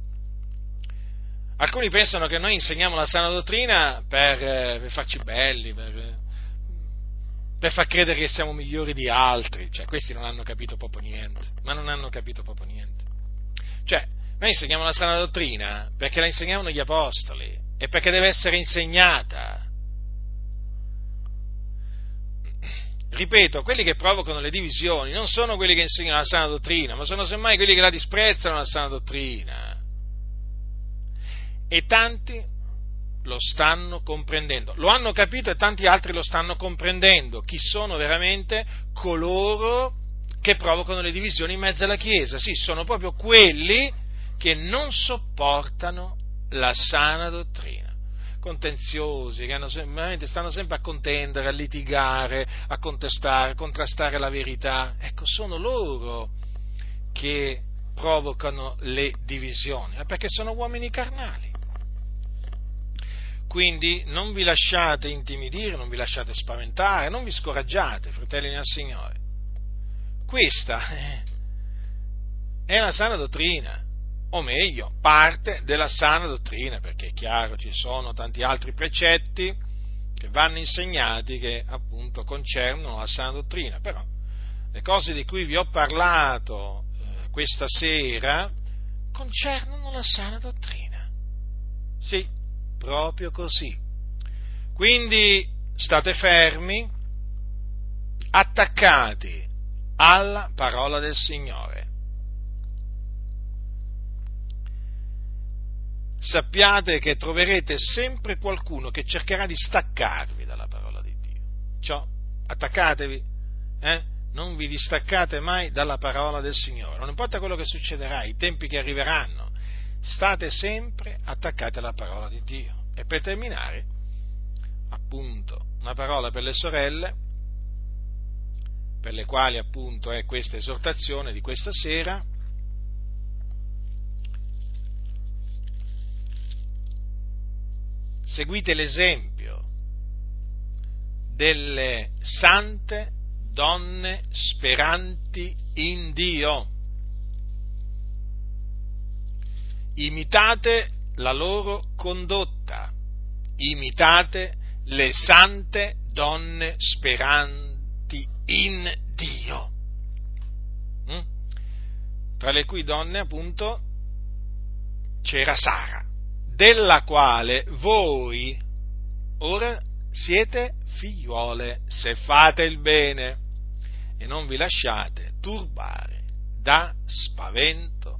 Alcuni pensano che noi insegniamo la sana dottrina per, eh, per farci belli, per, per, far credere che siamo migliori di altri. Cioè, questi non hanno capito proprio niente, ma non hanno capito proprio niente. Cioè, noi insegniamo la sana dottrina perché la insegnavano gli apostoli e perché deve essere insegnata. Ripeto, quelli che provocano le divisioni non sono quelli che insegnano la sana dottrina, ma sono semmai quelli che la disprezzano la sana dottrina. E tanti lo stanno comprendendo. Lo hanno capito e tanti altri lo stanno comprendendo. Chi sono veramente coloro che provocano le divisioni in mezzo alla Chiesa? Sì, sono proprio quelli che non sopportano la sana dottrina contenziosi, che hanno, stanno sempre a contendere, a litigare, a contestare, a contrastare la verità. Ecco, sono loro che provocano le divisioni, perché sono uomini carnali. Quindi non vi lasciate intimidire, non vi lasciate spaventare, non vi scoraggiate, fratelli nel Signore. Questa è la sana dottrina o meglio, parte della sana dottrina, perché è chiaro, ci sono tanti altri precetti che vanno insegnati che appunto concernono la sana dottrina, però le cose di cui vi ho parlato eh, questa sera concernono la sana dottrina. Sì, proprio così. Quindi state fermi, attaccati alla parola del Signore sappiate che troverete sempre qualcuno che cercherà di staccarvi dalla parola di Dio. Ciò, attaccatevi, eh? non vi distaccate mai dalla parola del Signore, non importa quello che succederà, i tempi che arriveranno, state sempre attaccati alla parola di Dio. E per terminare, appunto, una parola per le sorelle, per le quali appunto è questa esortazione di questa sera, seguite l'esempio delle sante donne speranti in Dio. Imitate la loro condotta, imitate le sante donne speranti in Dio. Mm? Tra le cui donne appunto c'era Sara della quale voi ora siete figliuole se fate il bene e non vi lasciate turbare da spavento